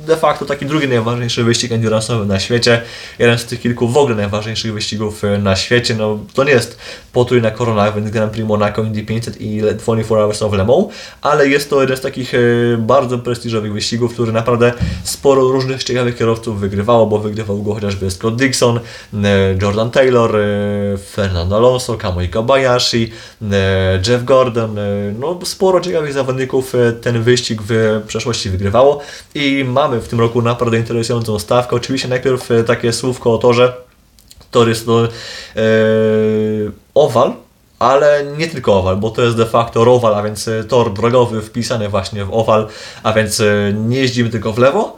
de facto taki drugi najważniejszy wyścig endurance'owy na świecie. Jeden z tych kilku w ogóle najważniejszych wyścigów na świecie. No, to nie jest potrójna korona, więc Grand Prix Monaco, Indy 500 i 24 Hours of Le Mans, ale jest to jeden z takich bardzo prestiżowych wyścigów, który naprawdę sporo różnych ciekawych kierowców wygrywało, bo wygrywał go chociażby Scott Dixon, Jordan Taylor, Fernando Alonso, Kamui Kobayashi, Jeff Gordon, no sporo ciekawych zawodników ten wyścig w przeszłości wygrywało i mamy w tym roku naprawdę interesującą stawkę. Oczywiście najpierw takie słówko o torze. Tor jest to owal, ale nie tylko owal, bo to jest de facto rowal, a więc tor drogowy wpisany właśnie w owal, a więc nie jeździmy tylko w lewo,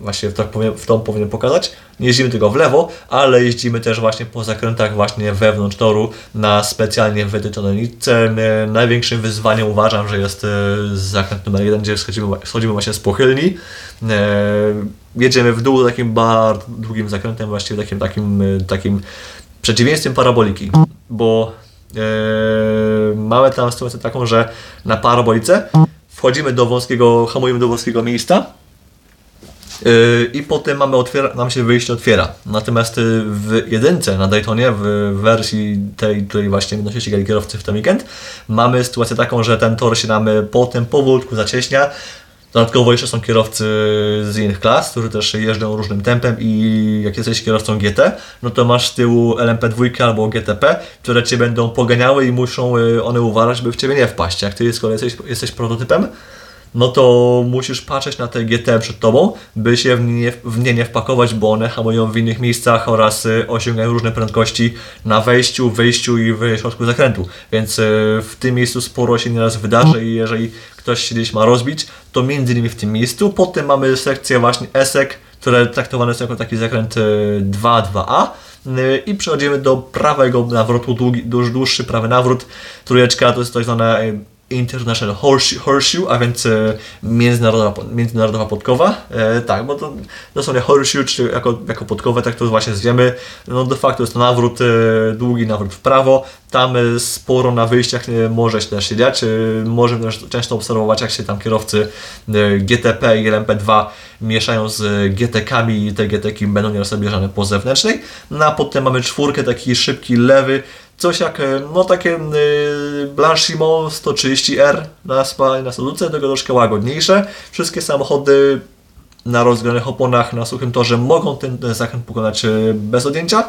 właśnie tak w tą powinien pokazać. Nie jeździmy tylko w lewo, ale jeździmy też właśnie po zakrętach właśnie wewnątrz toru na specjalnie wytyczone nitce. Największym wyzwaniem uważam, że jest e, zakręt numer jeden, gdzie schodzimy, schodzimy właśnie z pochylni. E, jedziemy w dół takim bardzo długim zakrętem, właściwie takim, takim, e, takim przeciwieństwem paraboliki, bo mamy tam sytuację taką, że na parabolice wchodzimy do wąskiego, hamujemy do wąskiego miejsca i potem mamy otwiera, nam się wyjście otwiera. Natomiast yy, w jedynce na Daytonie, w wersji tej, której właśnie będą się ścigali kierowcy w ten weekend, mamy sytuację taką, że ten tor się nam potem powolutku zacieśnia. Dodatkowo jeszcze są kierowcy z innych klas, którzy też jeżdżą różnym tempem i jak jesteś kierowcą GT, no to masz z tyłu LMP2 albo GTP, które Cię będą poganiały i muszą y, one uważać, by w Ciebie nie wpaść. Jak Ty z kolei jesteś, jesteś prototypem, no to musisz patrzeć na te GT przed Tobą, by się w nie, w nie nie wpakować, bo one hamują w innych miejscach oraz y, osiągają różne prędkości na wejściu, wyjściu i w środku zakrętu. Więc y, w tym miejscu sporo się nieraz wydarzy i jeżeli ktoś się gdzieś ma rozbić, to między innymi w tym miejscu. Potem mamy sekcję właśnie ESEK, które traktowane są jako taki zakręt 2-2A i przechodzimy do prawego nawrotu, długi, dłuższy prawy nawrót. Trójeczka to jest tak zwane International Horseshoe, horseshoe a więc e, międzynarodowa, międzynarodowa podkowa. E, tak, bo to dosłownie horseshoe, czy jako, jako podkowę, tak to właśnie zwiemy. No de facto jest to nawrót, e, długi nawrót w prawo. Tam e, sporo na wyjściach e, może się też dziać. E, możemy też często obserwować, jak się tam kierowcy GTP i LMP2 mieszają z GTK-ami i te GTK będą nieraz bierzane po zewnętrznej. No a potem mamy czwórkę, taki szybki lewy, coś jak, e, no takie y, Blanchimont 130R na spa na Suzuce, tego troszkę łagodniejsze. Wszystkie samochody na rozgranych oponach na suchym torze mogą ten, ten zakręt pokonać e, bez odjęcia.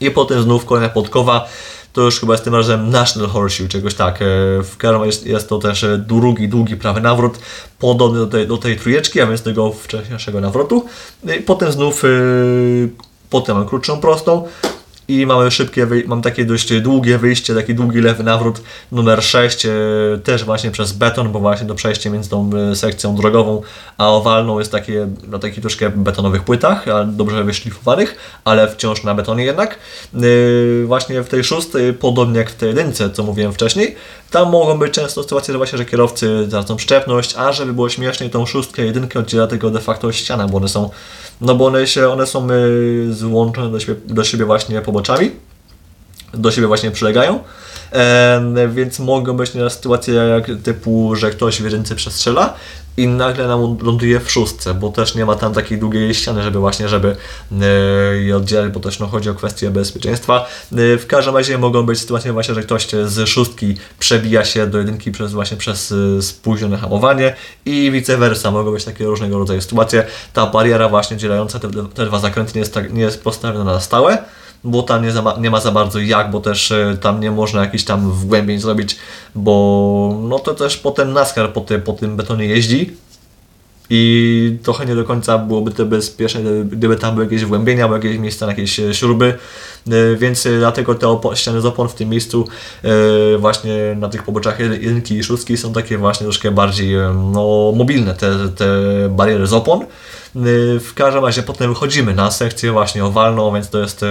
I potem znów kolejna podkowa, to już chyba jest tym razem National Horseshoe, czegoś tak. E, w każdym jest, jest to też długi, długi prawy nawrót, podobny do tej, do tej trójeczki, a więc tego wcześniejszego nawrotu. I potem znów, yy, potem mam krótszą prostą, i mamy szybkie, mam takie dość długie wyjście, taki długi lewy nawrót numer 6, e, też właśnie przez beton, bo właśnie to przejście między tą e, sekcją drogową a owalną jest takie na takich troszkę betonowych płytach, dobrze wyszlifowanych, ale wciąż na betonie jednak. E, właśnie w tej szóstej, podobnie jak w tej jedynce, co mówiłem wcześniej, tam mogą być często sytuacje, że właśnie, że kierowcy tracą przyczepność, a żeby było śmieszniej, tą szóstkę, jedynkę oddziela tego de facto ściana, bo one są, no bo one się, one są złączone do siebie, do siebie właśnie poboczami, do siebie właśnie przylegają, e, więc mogą być nieraz sytuacje jak typu, że ktoś w jedynce przestrzela i nagle nam ląduje w szóstce, bo też nie ma tam takiej długiej ściany, żeby właśnie, żeby e, je oddzielać, bo też no, chodzi o kwestię bezpieczeństwa. E, w każdym razie mogą być sytuacje właśnie, że ktoś z szóstki przebija się do jedynki przez właśnie przez e, spóźnione hamowanie i vice versa. Mogą być takie różnego rodzaju sytuacje. Ta bariera właśnie dzielająca te, te dwa zakręty nie jest, tak, nie jest postawiona na stałe, bo tam nie, za, nie ma za bardzo jak, bo też y, tam nie można jakichś tam wgłębień zrobić, bo no to też potem NASCAR po, ty, po tym betonie jeździ i trochę nie do końca byłoby to bezpieczne, gdyby tam były jakieś wgłębienia, albo jakieś miejsca na jakieś e, śruby, y, więc dlatego te ściany z opon w tym miejscu właśnie na tych poboczach jedynki i szóstki są takie właśnie troszkę bardziej no, mobilne, te, te bariery z opon. W każdym razie potem wychodzimy na sekcję właśnie owalną, więc to jest y,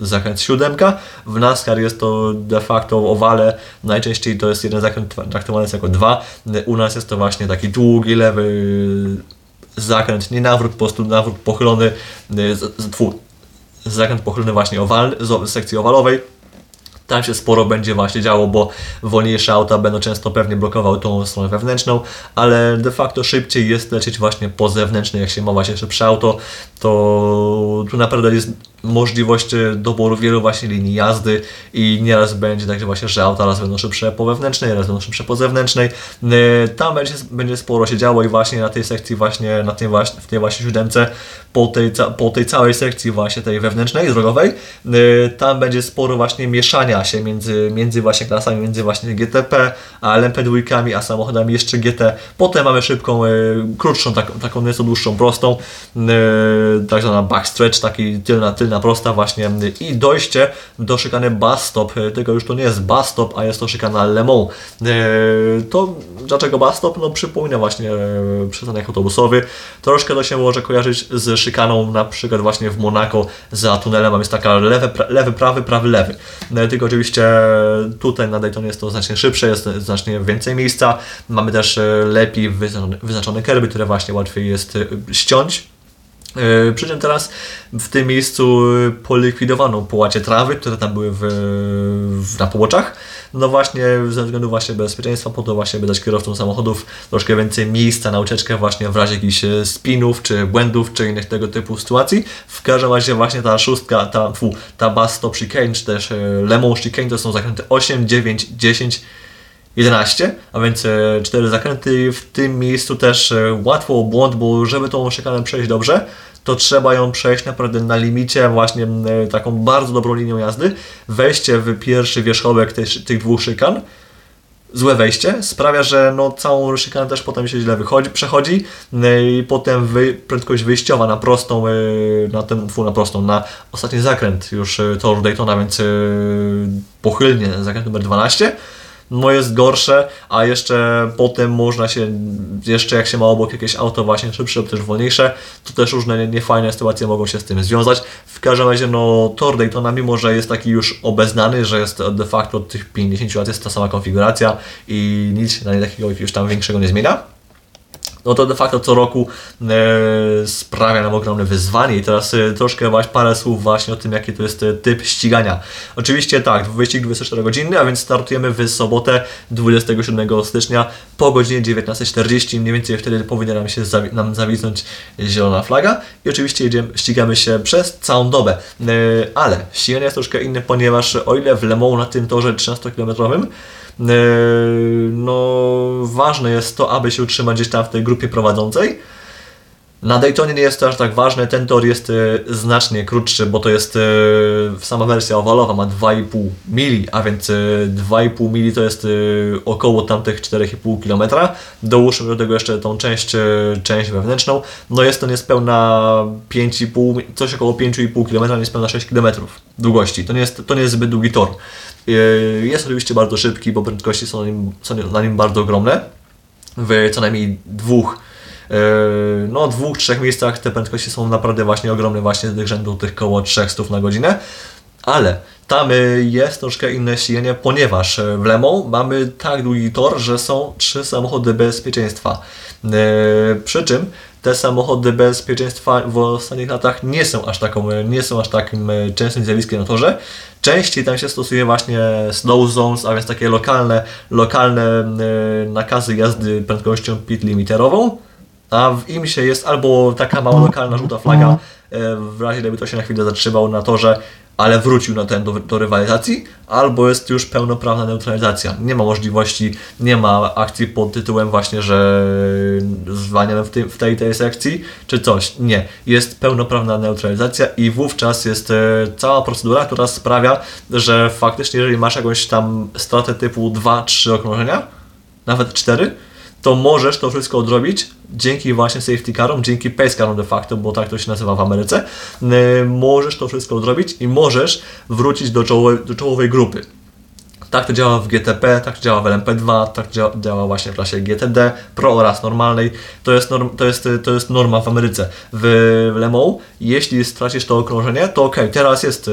zakręt siódemka. W NASCAR jest to de facto owale, najczęściej to jest jeden zakręt traktowany jest jako dwa. U nas jest to właśnie taki długi, lewy zakręt, nie nawrót, po prostu nawrót pochylony, zakręt pochylony właśnie owalny, z sekcji owalowej tam się sporo będzie właśnie działo, bo wolniejsze auta będą często pewnie blokowały tą stronę wewnętrzną, ale de facto szybciej jest lecieć właśnie po zewnętrznej, jak się ma właśnie szybsze auto, to tu naprawdę jest możliwość e, doboru wielu właśnie linii jazdy i nieraz będzie tak, że właśnie, że auta raz będą szybsze po wewnętrznej, raz będą szybsze po zewnętrznej. E, tam będzie, będzie sporo się działo i właśnie na tej sekcji właśnie, na tej właśnie, w tej właśnie siódemce, po tej, po tej całej sekcji właśnie tej wewnętrznej, drogowej, e, tam będzie sporo właśnie mieszania się między, między właśnie klasami, między właśnie GTP, a LMP2, a samochodami jeszcze GT. Potem mamy szybką, krótszą, taką, taką nieco dłuższą, prostą, tak zwana backstretch, taki tylna, tylna tylna prosta właśnie i dojście do szykany bus stop. Tego już to nie jest bus stop, a jest to szykana Le Mans. E, to dlaczego bus stop? No przypomina właśnie przystanek autobusowy. Troszkę to się może kojarzyć z szykaną na przykład właśnie w Monako za tunelem, a jest taka lewy, lewy, prawy, prawy, lewy. E, tylko oczywiście tutaj na Daytonie jest to znacznie szybsze, jest znacznie więcej miejsca. Mamy też lepiej wyznaczone, wyznaczone kerby, które właśnie łatwiej jest ściąć Przy czym teraz w tym miejscu polikwidowano połacie trawy, które tam były w, w, na poboczach. No właśnie ze względu właśnie bezpieczeństwa, po to właśnie by dać kierowcom samochodów troszkę więcej miejsca na ucieczkę właśnie w razie jakichś e, spinów, czy błędów, czy innych tego typu sytuacji. W każdym razie właśnie ta szóstka, ta, fu, ta Bus Stop Chicane, czy też e, Lemon Chicane to są zakręty 8, 9, 10 11, a więc e, cztery zakręty. W tym miejscu też e, łatwo o błąd, bo żeby tą szykanę przejść dobrze, to trzeba ją przejść naprawdę na limicie, właśnie e, taką bardzo dobrą linią jazdy. Wejście w pierwszy wierzchołek tych, tych dwóch szykan, złe wejście sprawia, że no, całą szykanę też potem się źle wychodzi, przechodzi i potem wy, prędkość wyjściowa na prostą, e, na ten, fu, na prostą, na ostatni zakręt już e, toru Daytona, więc e, pochylnie zakręt numer 12 no jest gorsze, a jeszcze potem można się, jeszcze jak się ma obok jakieś auto właśnie szybsze lub też wolniejsze, to też różne niefajne sytuacje mogą się z tym związać. W każdym razie no Tor Daytona, mimo że jest taki już obeznany, że jest de facto od tych 50 lat jest ta sama konfiguracja i nic na niej takiego już tam większego nie zmienia, no to de facto co roku e, sprawia nam ogromne wyzwanie i teraz e, troszkę właśnie parę słów właśnie o tym, jaki to jest e, typ ścigania. Oczywiście tak, wyścig 24 godziny, a więc startujemy w sobotę 27 stycznia po godzinie 19.40, mniej więcej wtedy powinna nam się zawi nam zawisnąć zielona flaga i oczywiście jedziemy, ścigamy się przez całą dobę. E, ale ściganie jest troszkę inne, ponieważ o ile w Le Mans na tym torze 13-kilometrowym Yy, no ważne jest to, aby się utrzymać gdzieś tam w tej grupie prowadzącej. Na Daytonie nie jest to aż tak ważne, ten tor jest y, znacznie krótszy, bo to jest y, sama wersja owalowa, ma 2,5 mili, a więc y, 2,5 mili to jest około tamtych 4,5 km. Dołóżmy do tego jeszcze tą część, część wewnętrzną, no jest to niespełna 5,5, coś około 5,5 km, niespełna 6 km długości. To nie jest, to nie jest zbyt długi tor. Jest oczywiście bardzo szybki, bo prędkości są na nim, są na nim bardzo ogromne, w co najmniej dwóch no, dwóch, trzech miejscach te prędkości są naprawdę właśnie ogromne, właśnie z rzędu tych koło 300 na godzinę. Ale tam y, jest troszkę inne ściganie, ponieważ y, w Lemą mamy tak długi tor, że są trzy samochody bezpieczeństwa. Przy czym te samochody bezpieczeństwa w ostatnich latach nie są aż taką, nie są aż takim częstym zjawiskiem na torze. Częściej tam się stosuje właśnie slow zones, a więc takie lokalne, lokalne nakazy jazdy prędkością pit limiterową a w IMSie jest albo taka mała lokalna żółta flaga, e, w razie gdyby to się na chwilę zatrzymał na torze, ale wrócił na ten do, do rywalizacji, albo jest już pełnoprawna neutralizacja. Nie ma możliwości, nie ma akcji pod tytułem właśnie, że zwalniamy w, tym, w tej tej sekcji, czy coś. Nie. Jest pełnoprawna neutralizacja i wówczas jest e, cała procedura, która sprawia, że faktycznie jeżeli masz jakąś tam stratę typu 2-3 okrążenia, nawet 4, to możesz to wszystko odrobić dzięki właśnie safety carom, dzięki pace carom de facto, bo tak to się nazywa w Ameryce, yy, możesz to wszystko odrobić i możesz wrócić do, do czołowej grupy. Tak to działa w GTP, tak działa w LMP2, tak to działa właśnie w klasie GTD, Pro oraz normalnej. To jest, norm, to jest, to jest norma w Ameryce. W Le Mans, jeśli stracisz to okrążenie, to ok, teraz jest y,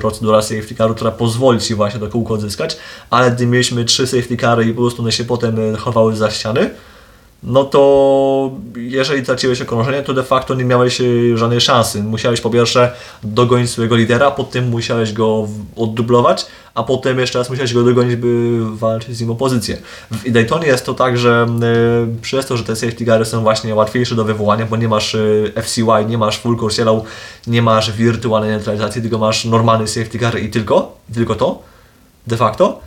procedura safety caru, która pozwoli Ci właśnie to kółko odzyskać, ale gdy mieliśmy trzy safety cary i po prostu one się potem y, chowały za ściany, no to jeżeli traciłeś okrążenie, to de facto nie miałeś e, żadnej szansy. Musiałeś po pierwsze dogonić swojego lidera, potem musiałeś go oddublować, a potem jeszcze raz musiałeś go dogonić, by walczyć z nim o pozycję. W Daytonie jest to tak, że y, przez to, że te safety cary są właśnie łatwiejsze do wywołania, bo nie masz y, FCY, nie masz full course yellow, nie masz wirtualnej neutralizacji, tylko masz normalny safety car i tylko, i tylko to, de facto,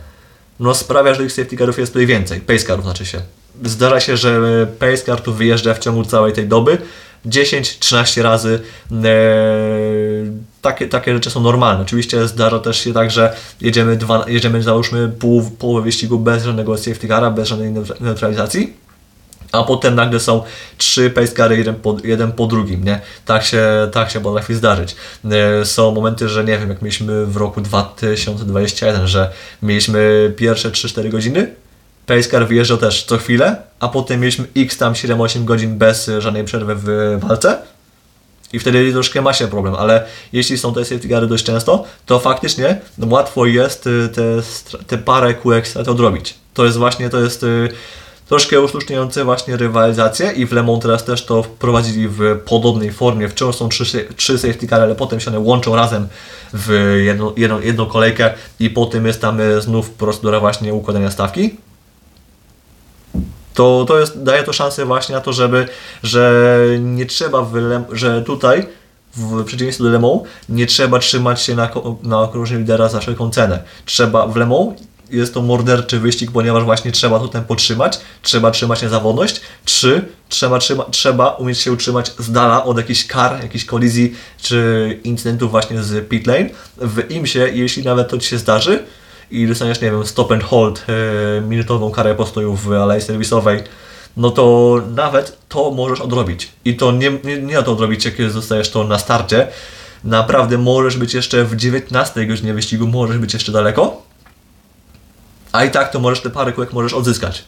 no sprawia, że tych safety carów jest tutaj więcej, pace carów znaczy się zdarza się, że Pacecar tu wyjeżdża w ciągu całej tej doby 10-13 razy. E, takie, takie rzeczy są normalne. Oczywiście zdarza też się tak, że jedziemy, dwa, jedziemy załóżmy pół, połowę wyścigu bez żadnego safety cara, bez żadnej neutralizacji. A potem nagle są trzy pacecary jeden po, jeden po drugim, nie? Tak się, tak się potrafi zdarzyć. E, są momenty, że nie wiem, jak mieliśmy w roku 2021, że mieliśmy pierwsze 3-4 godziny, Pacecar wyjeżdżał też co chwilę, a potem mieliśmy x tam 7-8 godzin bez żadnej przerwy w walce. I wtedy troszkę ma się problem, ale jeśli są te safety cary dość często, to faktycznie łatwo jest y, te, te parę kółek odrobić. To jest właśnie, to jest, y, troszkę usztuczniające właśnie rywalizację i w Le Mans teraz też to wprowadzili w podobnej formie. Wciąż są trzy, trzy safety car, ale potem się one łączą razem w jedną, jedną, jedną kolejkę i potem jest tam e, znów procedura właśnie układania stawki. To, to jest, daje to szansę właśnie na to, żeby, że nie trzeba, że tutaj w przeciwieństwie do Le Mans nie trzeba trzymać się na, na okrążeniu lidera za wszelką cenę. Trzeba w Le Mans jest to morderczy wyścig, ponieważ właśnie trzeba tu tempo trzymać, trzeba trzymać niezawodność. Trzy, trzeba, trzyma, trzeba umieć się utrzymać z dala od jakichś kar, jakichś kolizji czy incydentów właśnie z pit lane. W IMSie, jeśli nawet to Ci się zdarzy i dostaniesz, nie wiem, stop and hold, e, minutową karę postoju w alei serwisowej, no to nawet to możesz odrobić. I to nie, nie, nie na to odrobić, jak zostajesz to na starcie. Naprawdę możesz być jeszcze w 19 godzinie wyścigu, możesz być jeszcze daleko, a i tak to możesz te parę kółek możesz odzyskać.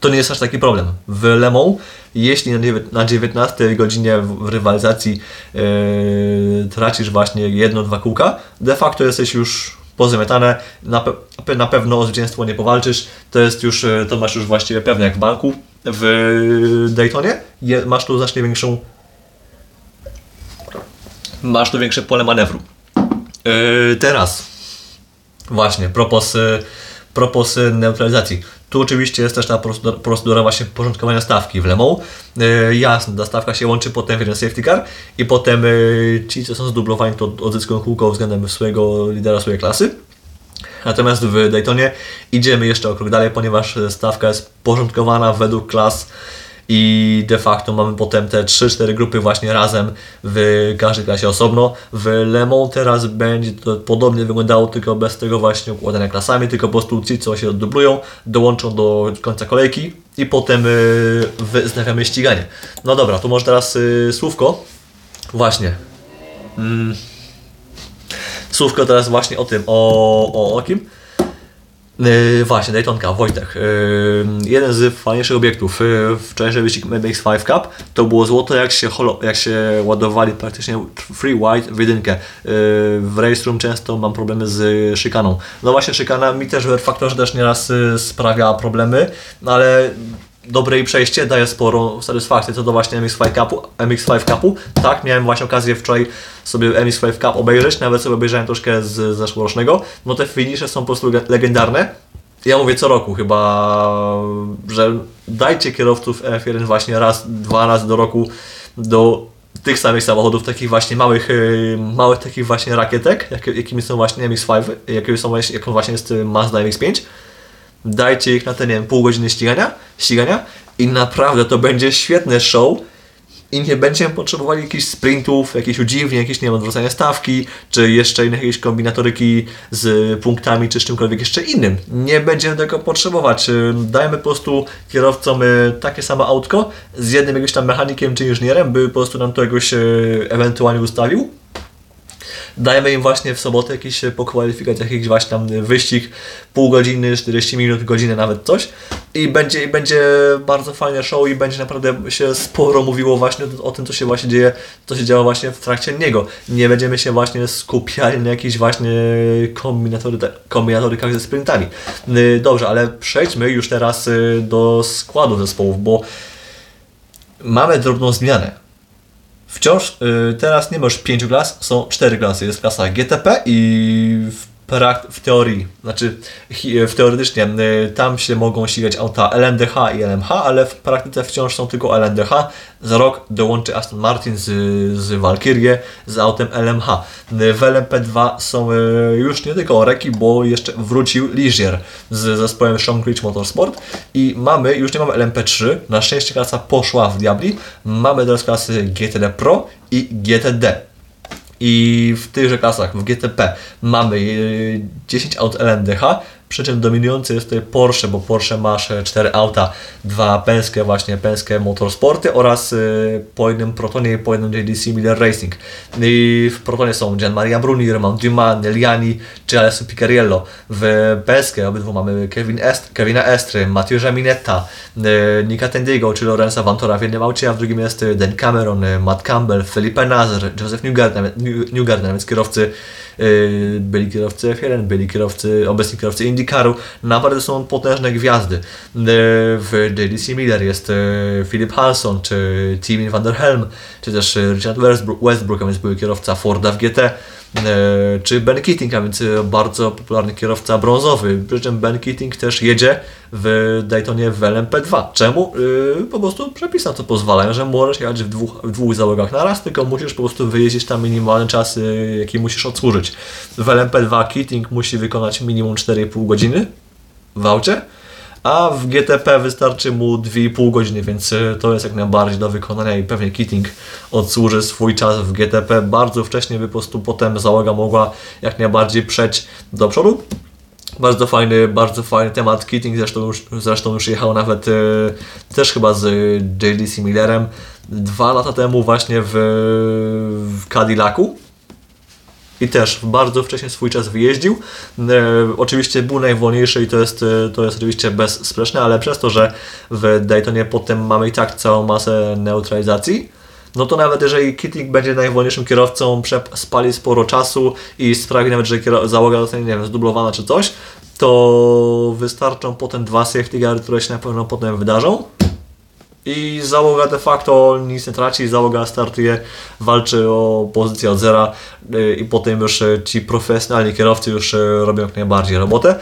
To nie jest aż taki problem. W Le Mans, jeśli na dziewię- na 19 godzinie w rywalizacji yy, tracisz właśnie jedno, dwa kółka, de facto jesteś już pozamiatane, na, pe- na pewno o zwycięstwo nie powalczysz, to jest już, yy, to masz już właściwie pewne jak w banku. W Daytonie je, masz tu znacznie większą masz tu większe pole manewru. Yy, teraz Właśnie, propos, y, propos y, neutralizacji. Tu oczywiście jest też ta procedura- właśnie porządkowania stawki w Le Mans. Yy, jasne, ta stawka się łączy potem w jeden safety car i potem yy, ci, co są zdublowani, to odzyskują kółko względem swojego lidera swojej klasy. Natomiast w Daytonie idziemy jeszcze o krok dalej, ponieważ stawka jest porządkowana według klas i de facto mamy potem te 3-4 grupy właśnie razem w każdej klasie osobno. W Le Mans teraz będzie to podobnie wyglądało, tylko bez tego właśnie układania klasami, tylko po prostu ci, co się oddublują, dołączą do końca kolejki i potem yy, ściganie. No dobra, to może teraz yy, słówko. Właśnie. Mm. Słówko teraz właśnie o tym, o, o, o kim? Yy, właśnie, Daytonka, Wojtek. Yy, jeden z fajniejszych obiektów. Yy, wczorajszy wyścig MX5 Cup to było złoto, jak się, holo, jak się ładowali praktycznie free white w jedynkę. Yy, w race room często mam problemy z szykaną. No właśnie, szykana mi też w faktorze też nieraz yy, sprawia problemy, ale dobre jej przejście daje sporą satysfakcję co do właśnie MX5 Cupu. MX5 Cupu. Tak, miałem właśnie okazję wczoraj sobie MX5 Cup obejrzeć, nawet sobie obejrzałem troszkę z zeszłorocznego. No te finisze są po prostu le- legendarne. Ja mówię co roku chyba, że dajcie kierowców F1 właśnie raz, dwa razy do roku do tych samych samochodów, takich właśnie małych, yy, małych takich właśnie rakietek, jak, jakimi są właśnie MX5, jakimi są właśnie, jaką właśnie jest y, Mazda MX-5 dajcie ich na te, nie wiem, pół godziny ścigania, ścigania i naprawdę to będzie świetne show i nie będziemy potrzebowali jakichś sprintów, jakichś udziwnień, jakieś, nie wiem, stawki, czy jeszcze innej jakiejś kombinatoryki z punktami, czy z czymkolwiek jeszcze innym. Nie będziemy tego potrzebować. Y, Dajmy po prostu kierowcom y, takie samo autko z jednym jakimś tam mechanikiem czy inżynierem, by po prostu nam to jakoś y, ewentualnie ustawił dajemy im właśnie w sobotę jakiś e, po kwalifikacjach jakiś właśnie tam wyścig, pół godziny, 40 minut, godzinę nawet coś i będzie, będzie bardzo fajne show i będzie naprawdę się sporo mówiło właśnie o, tym, co się właśnie dzieje, co się działo właśnie w trakcie niego. Nie będziemy się właśnie skupiali na jakichś właśnie kombinatory, kombinatorykach ze sprintami. Y, Dobrze, ale przejdźmy już teraz do składu zespołów, bo mamy drobną zmianę. Wciąż y, teraz nie masz pięciu klas, są cztery klasy. Jest klasa GTP i w, prak- w teorii, znaczy hi- w teoretycznie y, tam się mogą ścigać auta LMDH i LMH, ale w praktyce wciąż są tylko LMDH. Za rok dołączy Aston Martin z, z Valkyrie z autem LMH. Y, W LMP2 są już nie tylko Oreki, bo jeszcze wrócił Ligier z zespołem Shonbridge Motorsport i mamy, już nie mamy LMP3, na szczęście klasa poszła w diabli, mamy teraz klasy GTD Pro i GTD. I w tychże klasach, w GTP, mamy y, 10 aut LMDH, przy czym dominujący jest tutaj Porsche, bo Porsche ma 4 auta, dwa Penske, właśnie Penske Motorsporty oraz y, po jednym Protonie i po jednym JDC Miller Racing. I w Protonie są Gian Maria Bruni, Roman Dumas, Neliani czy Alessio Picariello. W Penske obydwu mamy Kevin Est, Kevina Estry, Mateusa Minetta, y, Nika Tendigo czy Lorenza Vantora w jednym aucie, a w drugim jest Dan Cameron, Matt Campbell, Felipe Nazar, Joseph Newgarden, New- Newgarden, więc kierowcy byli kierowcy F1, byli kierowcy, obecni kierowcy IndyCaru, naprawdę są potężne gwiazdy. Yy, w JDC Miller jest yy, Philip Halson, czy Tim van der Helm, czy też Richard Westbrook, a więc były kierowca Forda w GT. E, czy Ben Keating, a więc e, bardzo popularny kierowca brązowy. Przy czym Ben Keating też jedzie w Daytonie w LMP2. Czemu? Yy, po prostu przepisy na to pozwalają, że możesz jechać w dwóch, w dwóch załogach na raz, tylko musisz po prostu wyjeździć tam minimalny czas, jaki musisz odsłużyć. W LMP2 Keating musi wykonać minimum 4,5 godziny w aucie, a w GTP wystarczy mu 2,5 godziny, więc y, to jest jak najbardziej do wykonania i pewnie Keating odsłuży swój czas w GTP bardzo wcześnie, by po prostu potem załoga mogła jak najbardziej przejść do przodu. Bardzo fajny, bardzo fajny temat. Keating zresztą już, zresztą już jechał nawet y, też chyba z JDC Millerem dwa lata temu właśnie w, w Cadillacu i też bardzo wcześnie swój czas wyjeździł. E, oczywiście był najwolniejszy i to jest, e, to jest oczywiście bezsprzeczne, ale przez to, że w Daytonie potem mamy i tak całą masę neutralizacji, no to nawet jeżeli Keating będzie najwolniejszym kierowcą, spali sporo czasu i sprawi nawet, że załoga zostanie, nie wiem, zdublowana czy coś, to wystarczą potem dwa safety guard, które się na pewno potem wydarzą i załoga de facto nic nie traci, załoga startuje, walczy o pozycję od zera y, i potem już y, ci profesjonalni kierowcy już y, robią jak najbardziej robotę.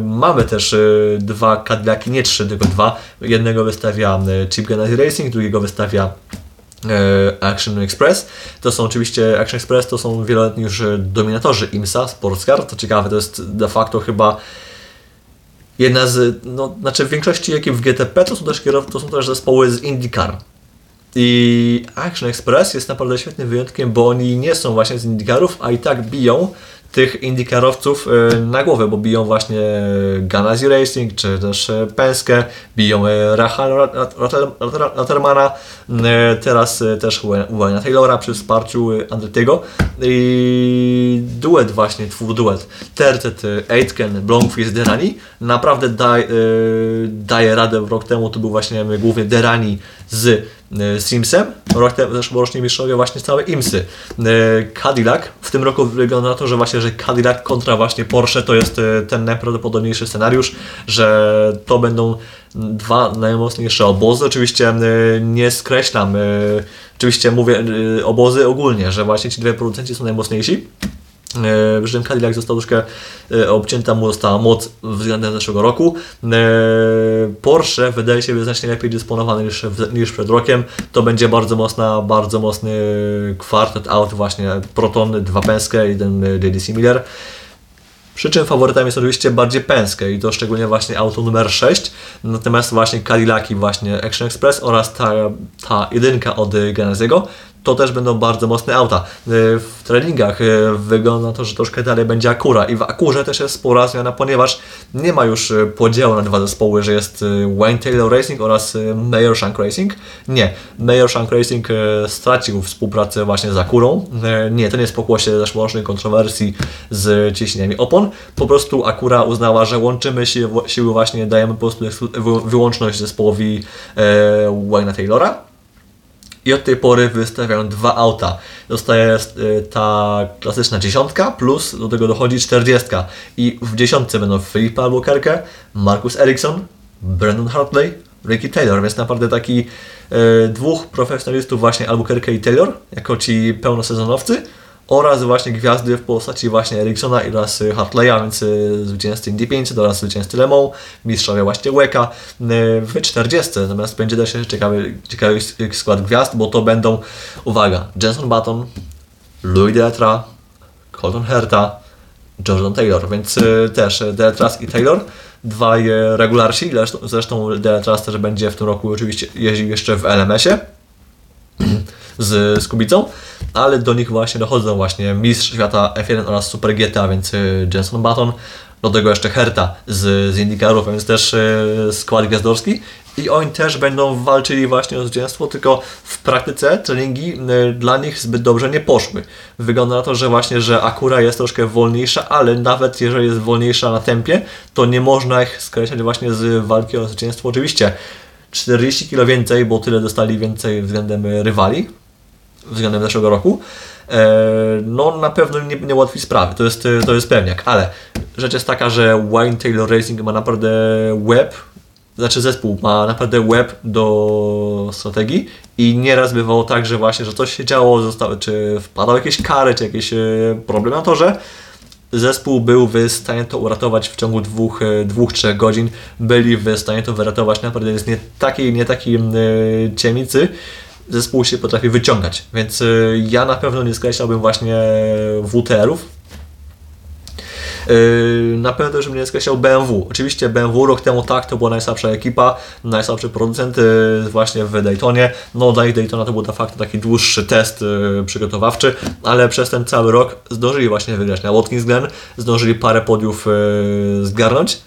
Mamy też dwa Cadillaki, nie trzy, tylko dwa. Jednego wystawia Chip Ganassi Racing, drugiego wystawia Action Express. To są oczywiście Action Express, to są wieloletni już dominatorzy IMSA, Sportscar. To ciekawe, to jest de facto chyba jedna z, no, znaczy w większości ekip w GTP to są też kierowcy, to są też zespoły z IndyCar. I Action Express jest naprawdę świetnym wyjątkiem, bo oni nie są właśnie z IndyCarów, a i tak biją tych indykarowców e, na głowę, bo biją właśnie Ganassi Racing, czy też e, Penske, biją e, Racha Latermana, teraz też Wayne'a Taylora przy wsparciu Andretiego i duet właśnie, twór duet. Tertet, Aitken, Blomqvist, Derani. Naprawdę daj, daje radę, rok temu to był właśnie głównie Derani z E, Simsem, rok temu zeszłorocznie mistrzowie właśnie całe IMSy. E, Cadillac, w tym roku wygląda na to, że właśnie, że Cadillac kontra właśnie Porsche to jest e, ten najprawdopodobniejszy scenariusz, że to będą dwa najmocniejsze obozy. Oczywiście nie skreślam, oczywiście mówię obozy ogólnie, że właśnie ci dwie producenci są najmocniejsi. Przy czym Cadillac został troszkę e, obcięta mu została moc względem zeszłego roku. E, Porsche wydaje się znacznie lepiej dysponowany niż, niż przed rokiem. To będzie bardzo mocna, bardzo mocny kwartet out właśnie Proton, dwa Penske, jeden JDC Miller. Przy czym faworytem jest oczywiście bardziej Penske i to szczególnie właśnie auto numer 6, natomiast właśnie Cadillaki, właśnie Action Express oraz ta, ta jedynka od Genesiego to też będą bardzo mocne auta. Y, w treningach y, wygląda to, że troszkę dalej będzie Akura i w Akurze też jest spora zmiana, ponieważ nie ma już y, podziału na dwa zespoły, że jest Wayne Taylor Racing oraz Mayor Shank Racing. Nie, Mayor Shank Racing stracił współpracę właśnie z Akurą. Nie, to nie jest pokłosie zeszłorocznej kontrowersji z ciśnieniami opon. Po prostu Akura uznała, że łączymy siły właśnie, dajemy po prostu wyłączność zespołowi Wayne'a Taylora i od tej pory wystawiają dwa auta. Zostaje y, ta klasyczna dziesiątka, plus do tego dochodzi czterdziestka. I w dziesiątce będą Filipe Albuquerque, Marcus Ericsson, Brandon Hartley, Ricky Taylor, więc naprawdę taki y, dwóch profesjonalistów właśnie Albuquerque i Taylor, jako ci pełnosezonowcy, oraz właśnie gwiazdy w postaci właśnie Ericssona oraz Hartleya, więc y, zwycięzcy Indy 500 oraz zwycięzcy Le mistrzowie właśnie Łeka y, w 40. Natomiast będzie też ciekawy, ciekawy skład gwiazd, bo to będą, uwaga, Jenson Button, Louis Detra, Colton Herta, Jordan Taylor, więc y, też Deletras i Taylor, dwaj regularsi, zresztą Deletras też będzie w tym roku oczywiście jeździł jeszcze w LMS-ie z, z Kubicą ale do nich właśnie dochodzą właśnie mistrz świata F1 oraz Super GT, a więc y, Jenson Button, do tego jeszcze Herta z, z IndyCarów, więc też y, skład gwiazdorski i oni też będą walczyli właśnie o zwycięstwo, tylko w praktyce treningi y, dla nich zbyt dobrze nie poszły. Wygląda na to, że właśnie, że Akura jest troszkę wolniejsza, ale nawet jeżeli jest wolniejsza na tempie, to nie można ich skreślać właśnie z walki o zwycięstwo. Oczywiście 40 kg więcej, bo tyle dostali więcej względem rywali, względem zeszłego roku. E, no na pewno nie, nie ułatwi sprawy, to jest, to jest pewniak, ale rzecz jest taka, że Wine Taylor Racing ma naprawdę web, znaczy zespół ma naprawdę web do strategii i nieraz bywało tak, że właśnie, że coś się działo, zostały, czy wpadały jakieś kary, czy jakieś e, problemy na torze, zespół był w stanie to uratować w ciągu dwóch, e, dwóch trzech godzin. Byli w stanie to wyratować naprawdę z nie takiej, nie takiej ciemnicy. Zespół się potrafi wyciągać, więc yy, ja na pewno nie skreślałbym właśnie WTR-ów, Yy, na pewno też mnie skreślał BMW. Oczywiście BMW rok temu tak, to była najsłabsza ekipa, najsłabszy producent yy, właśnie w Daytonie. No dla ich Daytona to był de facto taki dłuższy test yy, przygotowawczy, ale przez ten cały rok zdążyli właśnie wygrać na Watkins Glen, zdążyli parę podiów zgarnąć.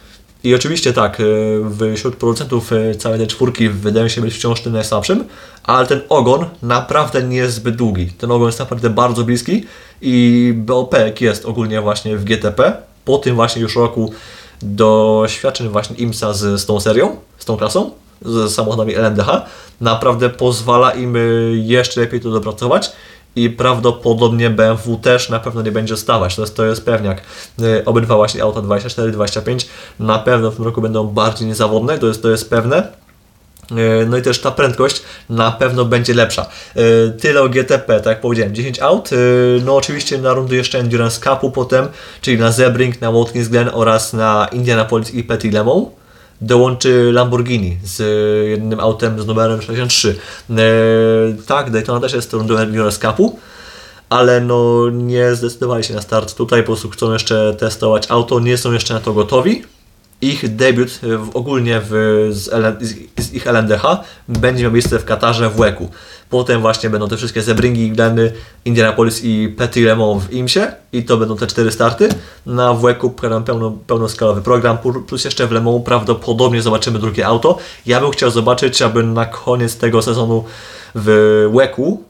I oczywiście tak, wśród producentów całej tej czwórki wydaje się być wciąż tym najsłabszym, ale ten ogon naprawdę nie jest zbyt długi. Ten ogon jest naprawdę bardzo bliski i BOP jest ogólnie właśnie w GTP, po tym właśnie już roku doświadczeń właśnie IMSA z, z tą serią, z tą klasą, z samochodami LMDH, naprawdę pozwala im y, jeszcze lepiej to dopracować i prawdopodobnie BMW też na pewno nie będzie stawać. To jest, to jest pewniak. Y, obydwa właśnie auta 24-25 na pewno w tym roku będą bardziej niezawodne, to jest, to jest pewne. E, no i też ta prędkość na pewno będzie lepsza. E, tyle o GTP, tak jak powiedziałem, 10 aut. E, no oczywiście na rundy jeszcze Endurance Cupu potem, czyli na Zebring, na Watkins Glen oraz na Indianapolis i Petit Le Mans dołączy Lamborghini z jednym autem z numerem 63. Tak, Daytona też jest rundą Endurance Cupu ale no nie zdecydowali się na start tutaj, po prostu chcą jeszcze testować auto, nie są jeszcze na to gotowi ich debiut w, ogólnie w, z, z, ich LMDH będzie miał miejsce w Katarze w Łeku. Potem właśnie będą te wszystkie Zebringi, Gleny, Indianapolis i Petit Le Mans w IMSie i to będą te cztery starty. Na WEKu pełno, pełnoskalowy program, plus jeszcze w Le Mans prawdopodobnie zobaczymy drugie auto. Ja bym chciał zobaczyć, aby na koniec tego sezonu w WEKu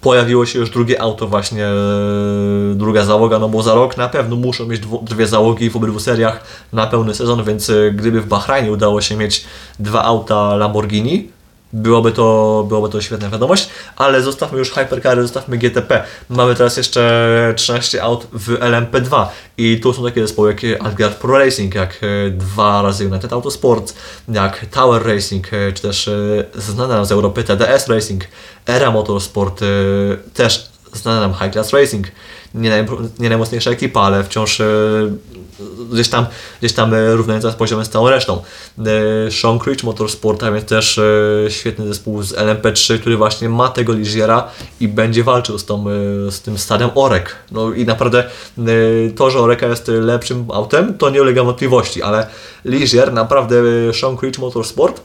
pojawiło się już drugie auto właśnie, e, druga załoga, no bo za rok na pewno muszą mieć dwie załogi w obydwu seriach na pełny sezon, więc e, gdyby w Bahrajnie udało się mieć dwa auta Lamborghini, byłoby to, byłoby to świetna wiadomość, ale zostawmy już Hypercary, zostawmy GTP. Mamy teraz jeszcze 13 aut w LMP2 i tu są takie zespoły jak Algard Pro Racing, jak e, dwa razy United Autosport, jak Tower Racing, e, czy też e, znana nam z Europy TDS Racing, Era Motorsport, też znana nam High Class Racing, nie najmocniejsza ekipa, ale wciąż gdzieś tam, gdzieś tam e, równająca z poziomem z całą resztą. E, Sean Creech Motorsport, a więc też e, świetny zespół z LMP3, który właśnie ma tego Ligiera i będzie walczył z, tą, z tym stadium Orek. No i naprawdę to, że Oreka jest lepszym autem, to nie ulega wątpliwości, ale Ligier, naprawdę Sean Creech Motorsport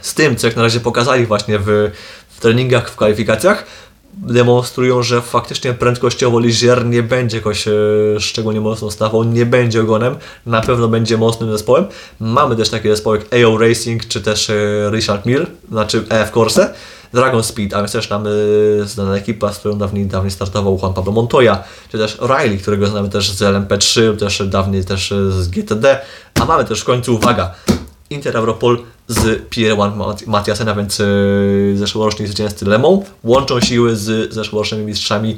z tym, co jak na razie pokazali właśnie w, w treningach, w kwalifikacjach, demonstrują, że faktycznie prędkościowo Ligier nie będzie jakoś e, szczególnie mocno stawał, nie będzie ogonem, na pewno będzie mocnym zespołem. Mamy też takie zespoły jak AO Racing, czy też e, Richard Mille, znaczy EF Corse, Dragon Speed, a więc też mamy znana ekipa, z którą dawniej, dawniej startował Juan Pablo Montoya, czy też Riley, którego znamy też z LMP3, też dawniej też z GTD, a mamy też w końcu, uwaga, Inter Europol z Pierre Matiasem, a więc yy, zeszłoroczni zwycięzcy Lemą, łączą siły z zeszłorocznymi mistrzami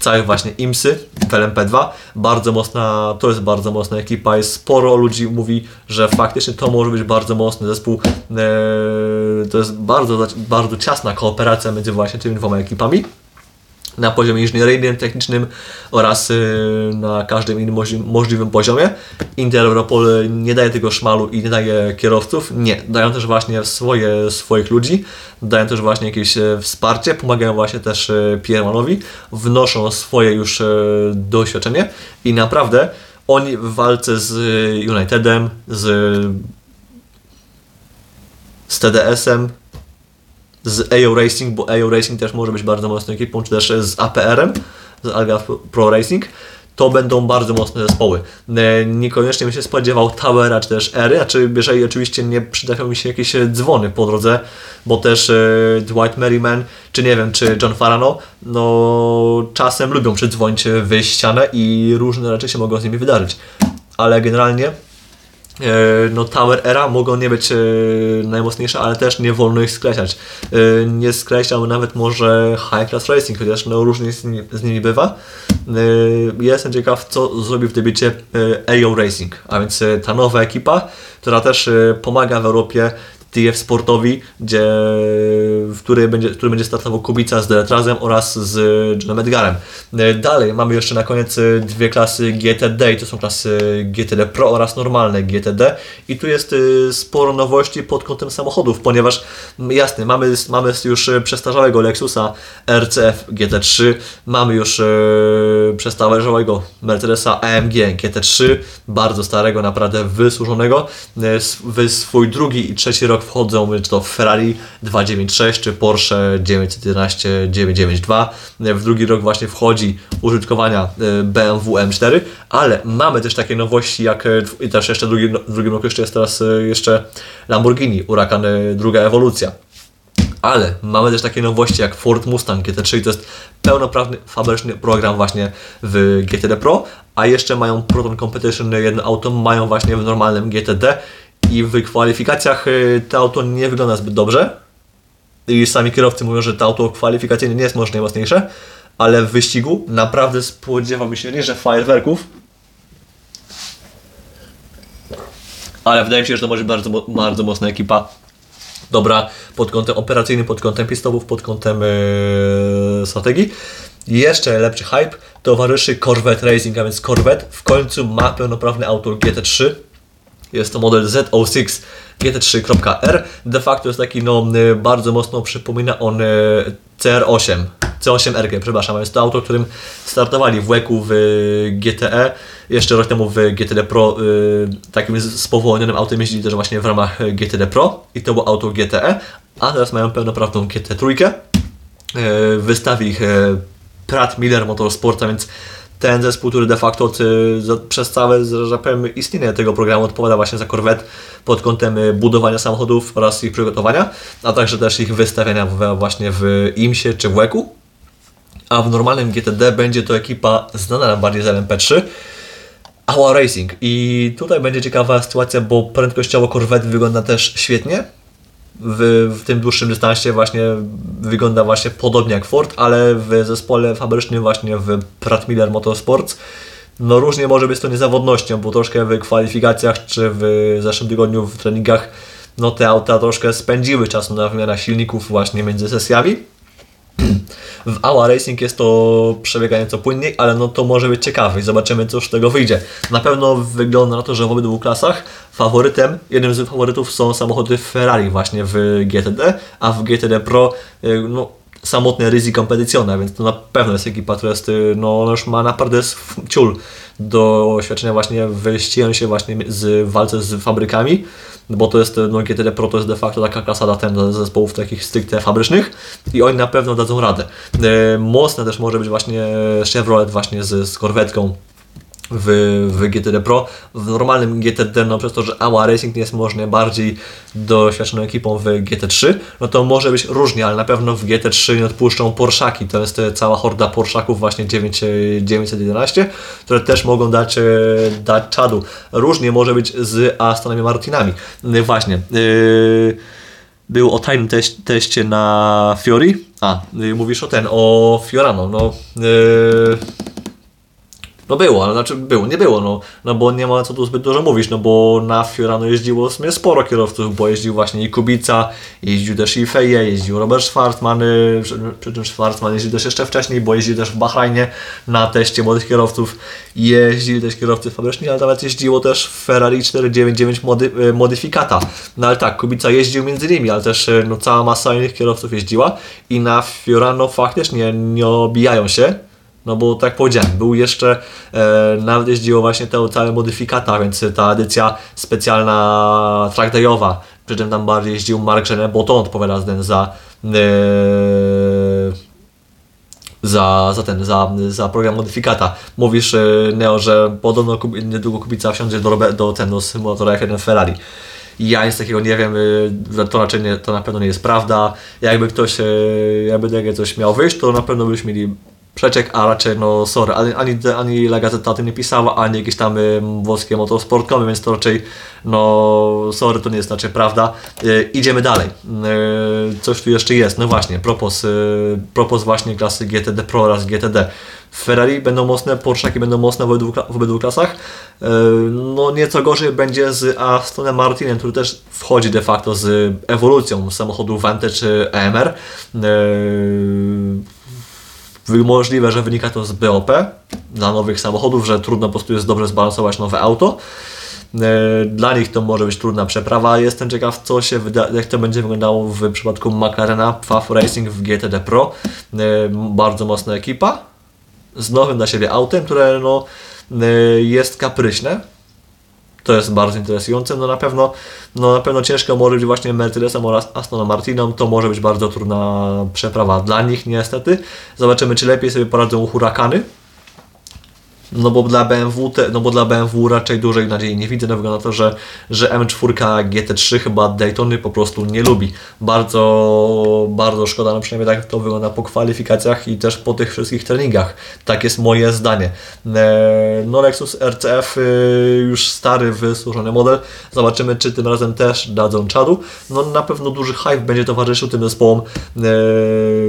całych właśnie IMSY w LMP2. Bardzo mocna, to jest bardzo mocna ekipa, jest sporo ludzi mówi, że faktycznie to może być bardzo mocny zespół. Yy, to jest bardzo, bardzo ciasna kooperacja między właśnie tymi dwoma ekipami na poziomie inżynieryjnym, technicznym oraz y, na każdym innym możliwym poziomie. Europol nie daje tego szmalu i nie daje kierowców, nie. Dają też właśnie swoje, swoich ludzi, dają też właśnie jakieś e, wsparcie, pomagają właśnie też e, Piermanowi, wnoszą swoje już e, doświadczenie i naprawdę oni w walce z Unitedem, z, z TDS-em, z AO Racing, bo AO Racing też może być bardzo mocną ekipą, czy też z APR-em, z Alga Pro Racing, to będą bardzo mocne zespoły. E, niekoniecznie bym się spodziewał Towera czy też Ery, a czy jeżeli oczywiście nie przydają mi się jakieś dzwony po drodze, bo też e, Dwight Merriman, czy nie wiem, czy John Farano, no czasem lubią przydzwonić w ścianę i różne rzeczy się mogą z nimi wydarzyć. Ale generalnie E, no Tower Era mogą nie być e, najmocniejsze, ale też nie wolno ich skreślać. E, nie skreślał nawet może High Class Racing, chociaż no różnie z nimi, z nimi bywa. Jestem ciekaw, co zrobi w debiucie AO Racing, a więc ta nowa ekipa, która też pomaga w Europie TF Sportowi, gdzie, w której będzie, który będzie startował Kubica z Deletrazem oraz z Johnem Edgarem. E, dalej mamy jeszcze na koniec e, dwie klasy GTD i to są klasy GTD Pro oraz normalne GTD i tu jest e, sporo nowości pod kątem samochodów, ponieważ jasne, mamy, mamy już przestarzałego Lexusa RCF GT3, mamy już przestarzałego Mercedesa AMG GT3, bardzo starego, naprawdę wysłużonego, w swój drugi i trzeci rok wchodzą czy to Ferrari 296 czy Porsche 911 992. W drugi rok właśnie wchodzi użytkowania e, BMW M4, ale mamy też takie nowości jak e, i też jeszcze drugi, w drugim roku jeszcze jest teraz e, jeszcze Lamborghini Huracan druga ewolucja. Ale mamy też takie nowości jak Ford Mustang GT3 to jest pełnoprawny fabryczny program właśnie w GTD Pro, a jeszcze mają Proton Competition jedno auto mają właśnie w normalnym GTD i w kwalifikacjach y, to auto nie wygląda zbyt dobrze. I sami kierowcy mówią, że to auto kwalifikacyjne nie jest może najmocniejsze, ale w wyścigu naprawdę spodziewałbym się nie, że fajerwerków, ale wydaje mi się, że to może być bardzo, bardzo mocna ekipa. Dobra pod kątem operacyjnym, pod kątem pistowów, pod kątem yy, strategii. Jeszcze lepszy hype towarzyszy Corvette Racing, a więc Corvette w końcu ma pełnoprawny auto GT3 jest to model Z06 GT3.R. De facto jest taki, no, bardzo mocno przypomina on e, CR8. C8R, przepraszam, jest to auto, którym startowali w WEC-u w GTE, jeszcze rok temu w GTD Pro, y, takim spowolnionym autem jeździli też właśnie w ramach GTD Pro i to było auto GTE, a teraz mają pełnoprawną GT3. Y, wystawi ich y, Pratt Miller Motorsport, a więc ten zespół, który de facto przez całe, że powiem, istnienie tego programu odpowiada właśnie za Corvette pod kątem y, budowania samochodów oraz ich przygotowania, a także też ich wystawiania właśnie w IMSie czy w WEC-u. A w normalnym GTD będzie to ekipa znana nam bardziej z LMP3, Our Racing. I tutaj będzie ciekawa sytuacja, bo prędkościowo Corvette wygląda też świetnie w, w tym dłuższym dystansie właśnie wygląda właśnie podobnie jak Ford, ale w zespole fabrycznym właśnie w Pratt Miller Motorsports no różnie może być to niezawodnością, bo troszkę w kwalifikacjach czy w zeszłym tygodniu w treningach no te auta troszkę spędziły czas na wymianę silników właśnie między sesjami. W Ała Racing jest to przebiega nieco płynniej, ale no to może być ciekawe i zobaczymy co z tego wyjdzie. Na pewno wygląda na to, że w obydwu klasach faworytem, jednym z faworytów są samochody Ferrari właśnie w GTD, a w GTD Pro y, no, samotne Risi Competizione, więc to na pewno jest ekipa, która jest, y, no, już ma naprawdę ciul do świadczenia właśnie w się właśnie z walce z fabrykami, bo to jest, no GTD Pro to jest de facto taka klasa dla ten zespołów takich stricte fabrycznych i oni na pewno dadzą radę. E, mocne też może być właśnie Chevrolet właśnie z, z korwetką w, w GTD Pro. W normalnym GTD, no przez to, że AWA Racing jest może bardziej doświadczoną ekipą w GT3, no to może być różnie, ale na pewno w GT3 nie odpuszczą Porszaki. To jest cała horda Porszaków właśnie 9, 911, które też mogą dać, e, dać czadu. Różnie może być z Astonami Martinami. E, właśnie. Yy, był o tajnym teś teście na Fiori. A, mówisz o ten, o Fiorano. No, yy, no było, ale znaczy było, nie było, no, no bo nie ma co tu zbyt dużo mówić, no bo na Fiorano jeździło w sumie sporo kierowców, bo jeździł właśnie i Kubica, jeździł też i Feje, jeździł Robert Schwartzman, przy czym Schwartzman jeździł też jeszcze wcześniej, bo jeździł też w Bahrajnie na teście młodych kierowców, jeździli też kierowcy fabryczni, ale nawet jeździło też Ferrari 499 mody, e, modyfikata, no ale tak, Kubica jeździł między nimi, ale też e, no, cała masa innych kierowców jeździła i na Fiorano faktycznie nie obijają się, no bo tak powiedziałem, był jeszcze, e, nawet jeździło właśnie te całe modyfikata, więc ta edycja specjalna trackdayowa, przy czym tam bardziej jeździł Mark Żene, bo to odpowiada ten za e, za, za ten, za, za program modyfikata. Mówisz, e, Neo, że podobno niedługo Kubica wsiądzie do, do, ten, do symulatora jak jeden Ferrari. Ja nic takiego nie wiem, e, to raczej nie, to na pewno nie jest prawda. Jakby ktoś, e, jakby takie coś miał wyjść, to na pewno byśmy mieli przeciek, a raczej no sorry, ani, ani, ani La tym nie pisała, ani jakieś tam włoskie motorsport.com, więc to raczej no sorry, to nie jest raczej prawda. Y, idziemy dalej. Y, coś tu jeszcze jest, no właśnie, propos, y, propos właśnie klasy GTD Pro oraz GTD. Ferrari będą mocne, Porschaki będą mocne w obydwu, w obydwu klasach. No nieco gorzej będzie z Astonem Martinem, który też wchodzi de facto z ewolucją samochodu Vantage. Y, Możliwe, że wynika to z BOP dla nowych samochodów, że trudno po prostu jest dobrze zbalansować nowe auto. E, Dla nich to może być trudna przeprawa. Jestem ciekaw, co się wyda- jak to będzie wyglądało w przypadku McLarena Pfaff Racing w GTD Pro. E, Bardzo mocna ekipa z nowym dla siebie autem, które no, e, jest kapryśne. To jest bardzo interesujące. No na pewno, no na pewno ciężko może być właśnie Mercedesem oraz Astonem Martinom. To może być bardzo trudna przeprawa dla nich niestety. Zobaczymy, czy lepiej sobie poradzą hurakany. No bo dla BMW, te, no bo dla BMW raczej dużej nadziei nie widzę. No wygląda to, że, że M4 GT3 chyba Daytony po prostu nie lubi. Bardzo, bardzo szkoda, no przynajmniej tak to wygląda po kwalifikacjach i też po tych wszystkich treningach. Tak jest moje zdanie. E, No Lexus RCF y, już stary, wysłużony model. Zobaczymy, czy tym razem też dadzą czadu. No na pewno duży hype będzie towarzyszył tym zespołom, e,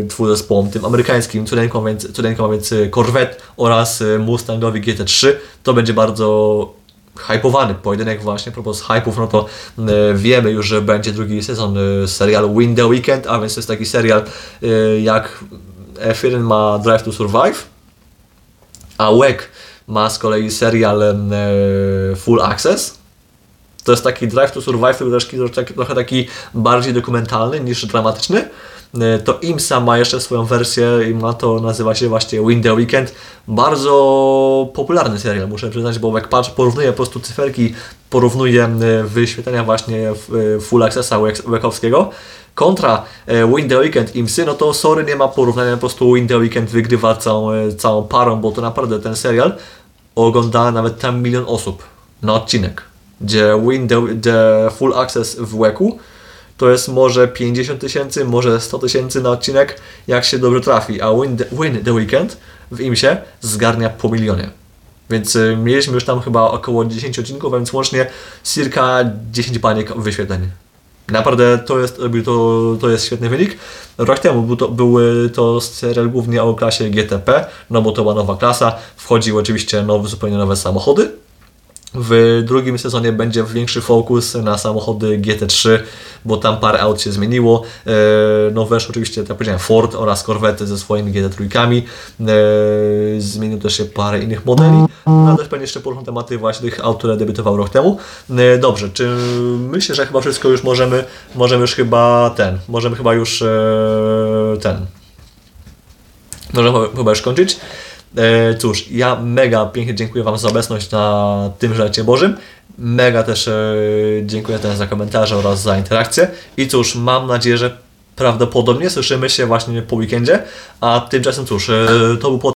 twój zespołom, tym amerykańskim, cudeńką więc, więc Corvette oraz y, Mustangowi GT3. To będzie bardzo hypowany pojedynek właśnie, propos hypów, no to e, wiemy już, że będzie drugi sezon e, serialu Win the Weekend, a więc jest taki serial e, jak F1 ma Drive to Survive, a WEC ma z kolei serial Full Access. To jest taki Drive to Survive, taki- trochę taki bardziej dokumentalny niż dramatyczny. E, To IMSA ma jeszcze swoją wersję i ma to, nazywa się właśnie Win the Weekend. Bardzo popularny serial, muszę przyznać, bo jak patrz, porównuje po prostu cyferki, porównuje e, wyświetlenia właśnie e, Full Accessa Wek- Wekowskiego kontra e, Win the Weekend IMSY, no to sorry, nie ma porównania, po prostu Win the Weekend wygrywa całą, całą parą, bo to naprawdę ten serial ogląda nawet tam milion osób na odcinek, gdzie Win the, the Full Access w Weku to jest może 50 tysięcy, może 100 tysięcy na odcinek, jak się dobrze trafi, a Win the, Win the Weekend w IMSie zgarnia po milionie. Więc y, mieliśmy już tam chyba około 10 odcinków, więc łącznie circa 10 baniek wyświetleń. Naprawdę to jest, to, to jest świetny wynik. Rok temu był to, był y, to serial głównie o klasie GTP, no bo to była nowa klasa. Wchodziły oczywiście nowe, zupełnie nowe samochody. W drugim sezonie będzie większy fokus na samochody GT3, bo tam parę aut się zmieniło. E, No oczywiście, tak jak powiedziałem, Ford oraz Corvette ze swoimi GT3. E, Zmienił też się parę innych modeli. No też pewnie jeszcze poruszą tematy właśnie tych aut, które debiutowały rok temu. E, Dobrze, czy myślę, że chyba wszystko już możemy, możemy już chyba ten, możemy chyba już ten, Możemy chyba już kończyć. E, cóż, ja mega pięknie dziękuję Wam za obecność na tym Żelecie Bożym. Mega też e, dziękuję też za komentarze oraz za interakcję. I cóż, mam nadzieję, że prawdopodobnie słyszymy się właśnie po weekendzie. A tymczasem cóż, e, to był